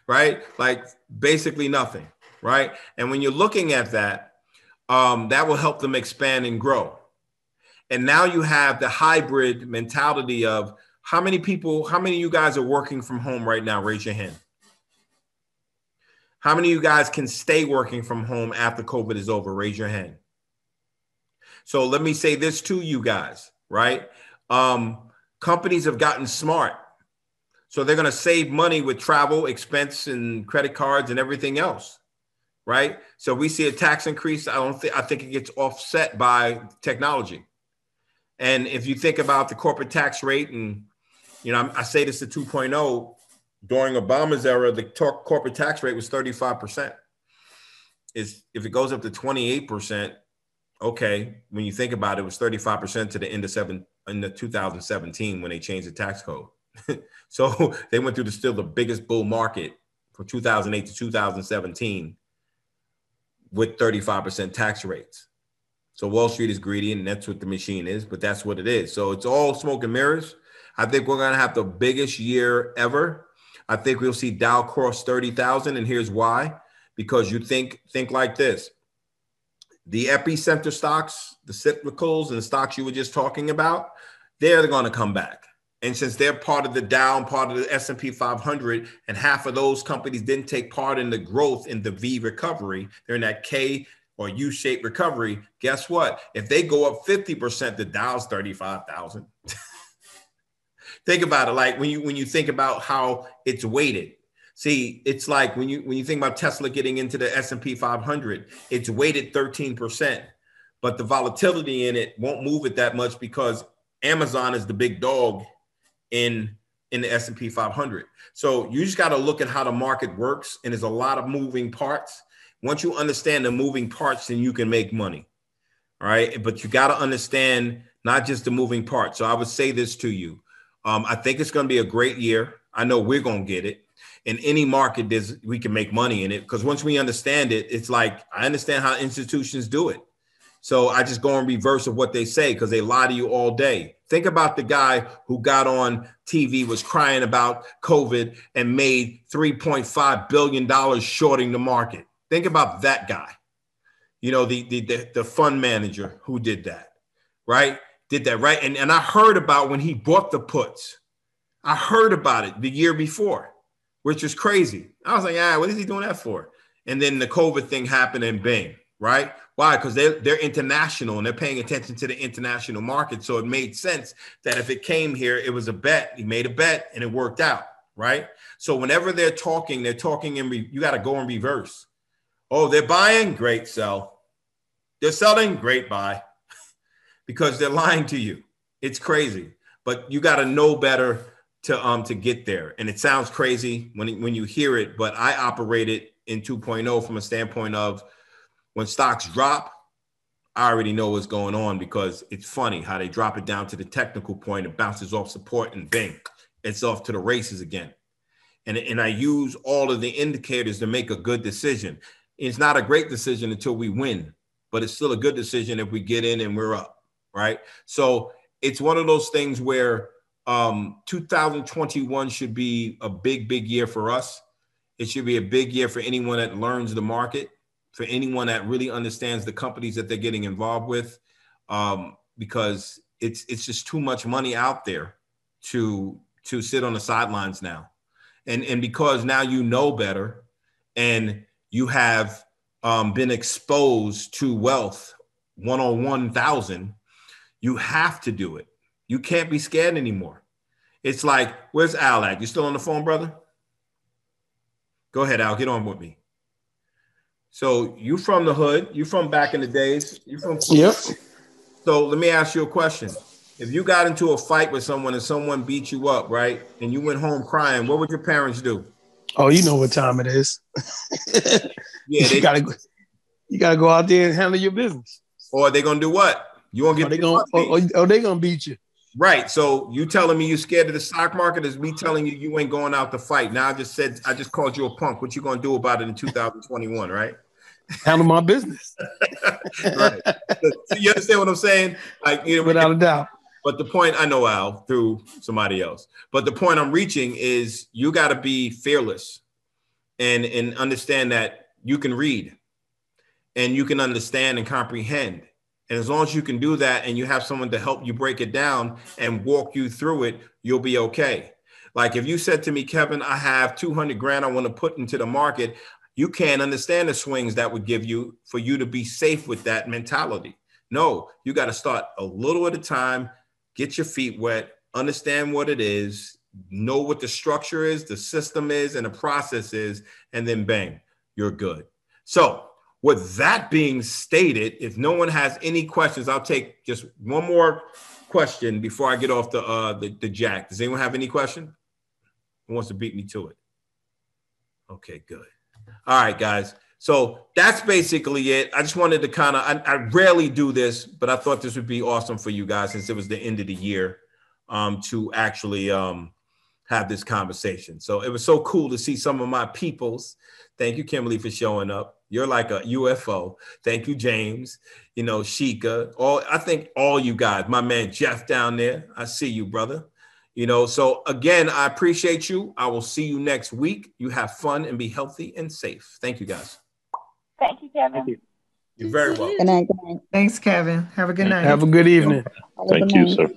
right? Like basically nothing, right? And when you're looking at that, um, that will help them expand and grow. And now you have the hybrid mentality of how many people, how many of you guys are working from home right now? Raise your hand. How many of you guys can stay working from home after COVID is over? Raise your hand. So let me say this to you guys, right? Um, companies have gotten smart. So they're going to save money with travel, expense, and credit cards and everything else, right? So we see a tax increase. I don't think I think it gets offset by technology. And if you think about the corporate tax rate, and you know, I say this to 2.0 during Obama's era, the corporate tax rate was 35%. Is if it goes up to 28%, okay, when you think about it, it was 35% to the end of seven in the 2017 when they changed the tax code. so they went through the still the biggest bull market from 2008 to 2017 with 35% tax rates. So Wall Street is greedy, and that's what the machine is, but that's what it is. So it's all smoke and mirrors. I think we're gonna have the biggest year ever. I think we'll see Dow cross 30,000, and here's why. Because you think think like this. The epicenter stocks, the cyclicals, and the stocks you were just talking about, they're gonna come back. And since they're part of the Dow, part of the S&P 500, and half of those companies didn't take part in the growth in the V recovery, they're in that K or U-shaped recovery. Guess what? If they go up 50%, the Dow's 35,000. think about it like when you when you think about how it's weighted. See, it's like when you when you think about Tesla getting into the S&P 500, it's weighted 13%, but the volatility in it won't move it that much because Amazon is the big dog in in the S&P 500. So you just got to look at how the market works and there's a lot of moving parts Once you understand the moving parts, then you can make money. All right. But you got to understand not just the moving parts. So I would say this to you. Um, I think it's going to be a great year. I know we're going to get it. In any market, there's, we can make money in it because once we understand it, it's like I understand how institutions do it. So I just go in reverse of what they say because they lie to you all day. Think about the guy who got on TV, was crying about COVID, and made $3.5 billion shorting the market. Think about that guy. You know, the, the, the, the fund manager who did that, right? Did that, right? And, and I heard about when he bought the puts. I heard about it the year before, which was crazy. I was like, ah, what is he doing that for? And then the COVID thing happened and bang, right? Why? Because they're, they're international and they're paying attention to the international market. So it made sense that if it came here, it was a bet. He made a bet and it worked out, right? So whenever they're talking, they're talking in, re- you got to go in reverse. Oh, they're buying, great sell. They're selling, great buy, because they're lying to you. It's crazy, but you got to know better to um to get there. And it sounds crazy when when you hear it, but I operate it in 2.0 from a standpoint of when stocks drop, I already know what's going on because it's funny how they drop it down to the technical point, it bounces off support, and bang, it's off to the races again. And, and I use all of the indicators to make a good decision. It's not a great decision until we win, but it's still a good decision if we get in and we're up, right? So it's one of those things where um, 2021 should be a big, big year for us. It should be a big year for anyone that learns the market for anyone that really understands the companies that they're getting involved with, um, because it's it's just too much money out there to to sit on the sidelines now, and and because now you know better, and you have um, been exposed to wealth one on one thousand, you have to do it. You can't be scared anymore. It's like, where's Al at? You still on the phone, brother? Go ahead, Al. Get on with me. So you from the hood, you from back in the days, you from Yep. So let me ask you a question. If you got into a fight with someone and someone beat you up, right? And you went home crying, what would your parents do? Oh, you know what time it is. Yeah, they you gotta go- you gotta go out there and handle your business. or they gonna do what? You gonna get Or they gonna or, or- or they gonna beat you. Right. So you telling me you scared of the stock market is me telling you you ain't going out to fight. Now I just said I just called you a punk. What you gonna do about it in 2021, right? Handle my business. right. So you understand what I'm saying? Like you know, Without a doubt. But the point I know Al through somebody else. But the point I'm reaching is you got to be fearless and and understand that you can read and you can understand and comprehend. And as long as you can do that and you have someone to help you break it down and walk you through it, you'll be okay. Like if you said to me, Kevin, I have 200 grand I want to put into the market, you can't understand the swings that would give you for you to be safe with that mentality. No, you got to start a little at a time, get your feet wet, understand what it is, know what the structure is, the system is, and the process is, and then bang, you're good. So, with that being stated, if no one has any questions, I'll take just one more question before I get off the uh the, the jack. Does anyone have any question? Who wants to beat me to it? Okay, good. All right, guys. So that's basically it. I just wanted to kind of, I, I rarely do this, but I thought this would be awesome for you guys since it was the end of the year um, to actually um, have this conversation. So it was so cool to see some of my peoples. Thank you, Kimberly, for showing up. You're like a UFO. Thank you, James. You know, Sheikah. All I think all you guys, my man Jeff down there. I see you, brother. You know, so again, I appreciate you. I will see you next week. You have fun and be healthy and safe. Thank you, guys. Thank you, Kevin. You're very welcome. Good night. Thanks, Kevin. Have a good night. Have a good evening. Thank you, sir.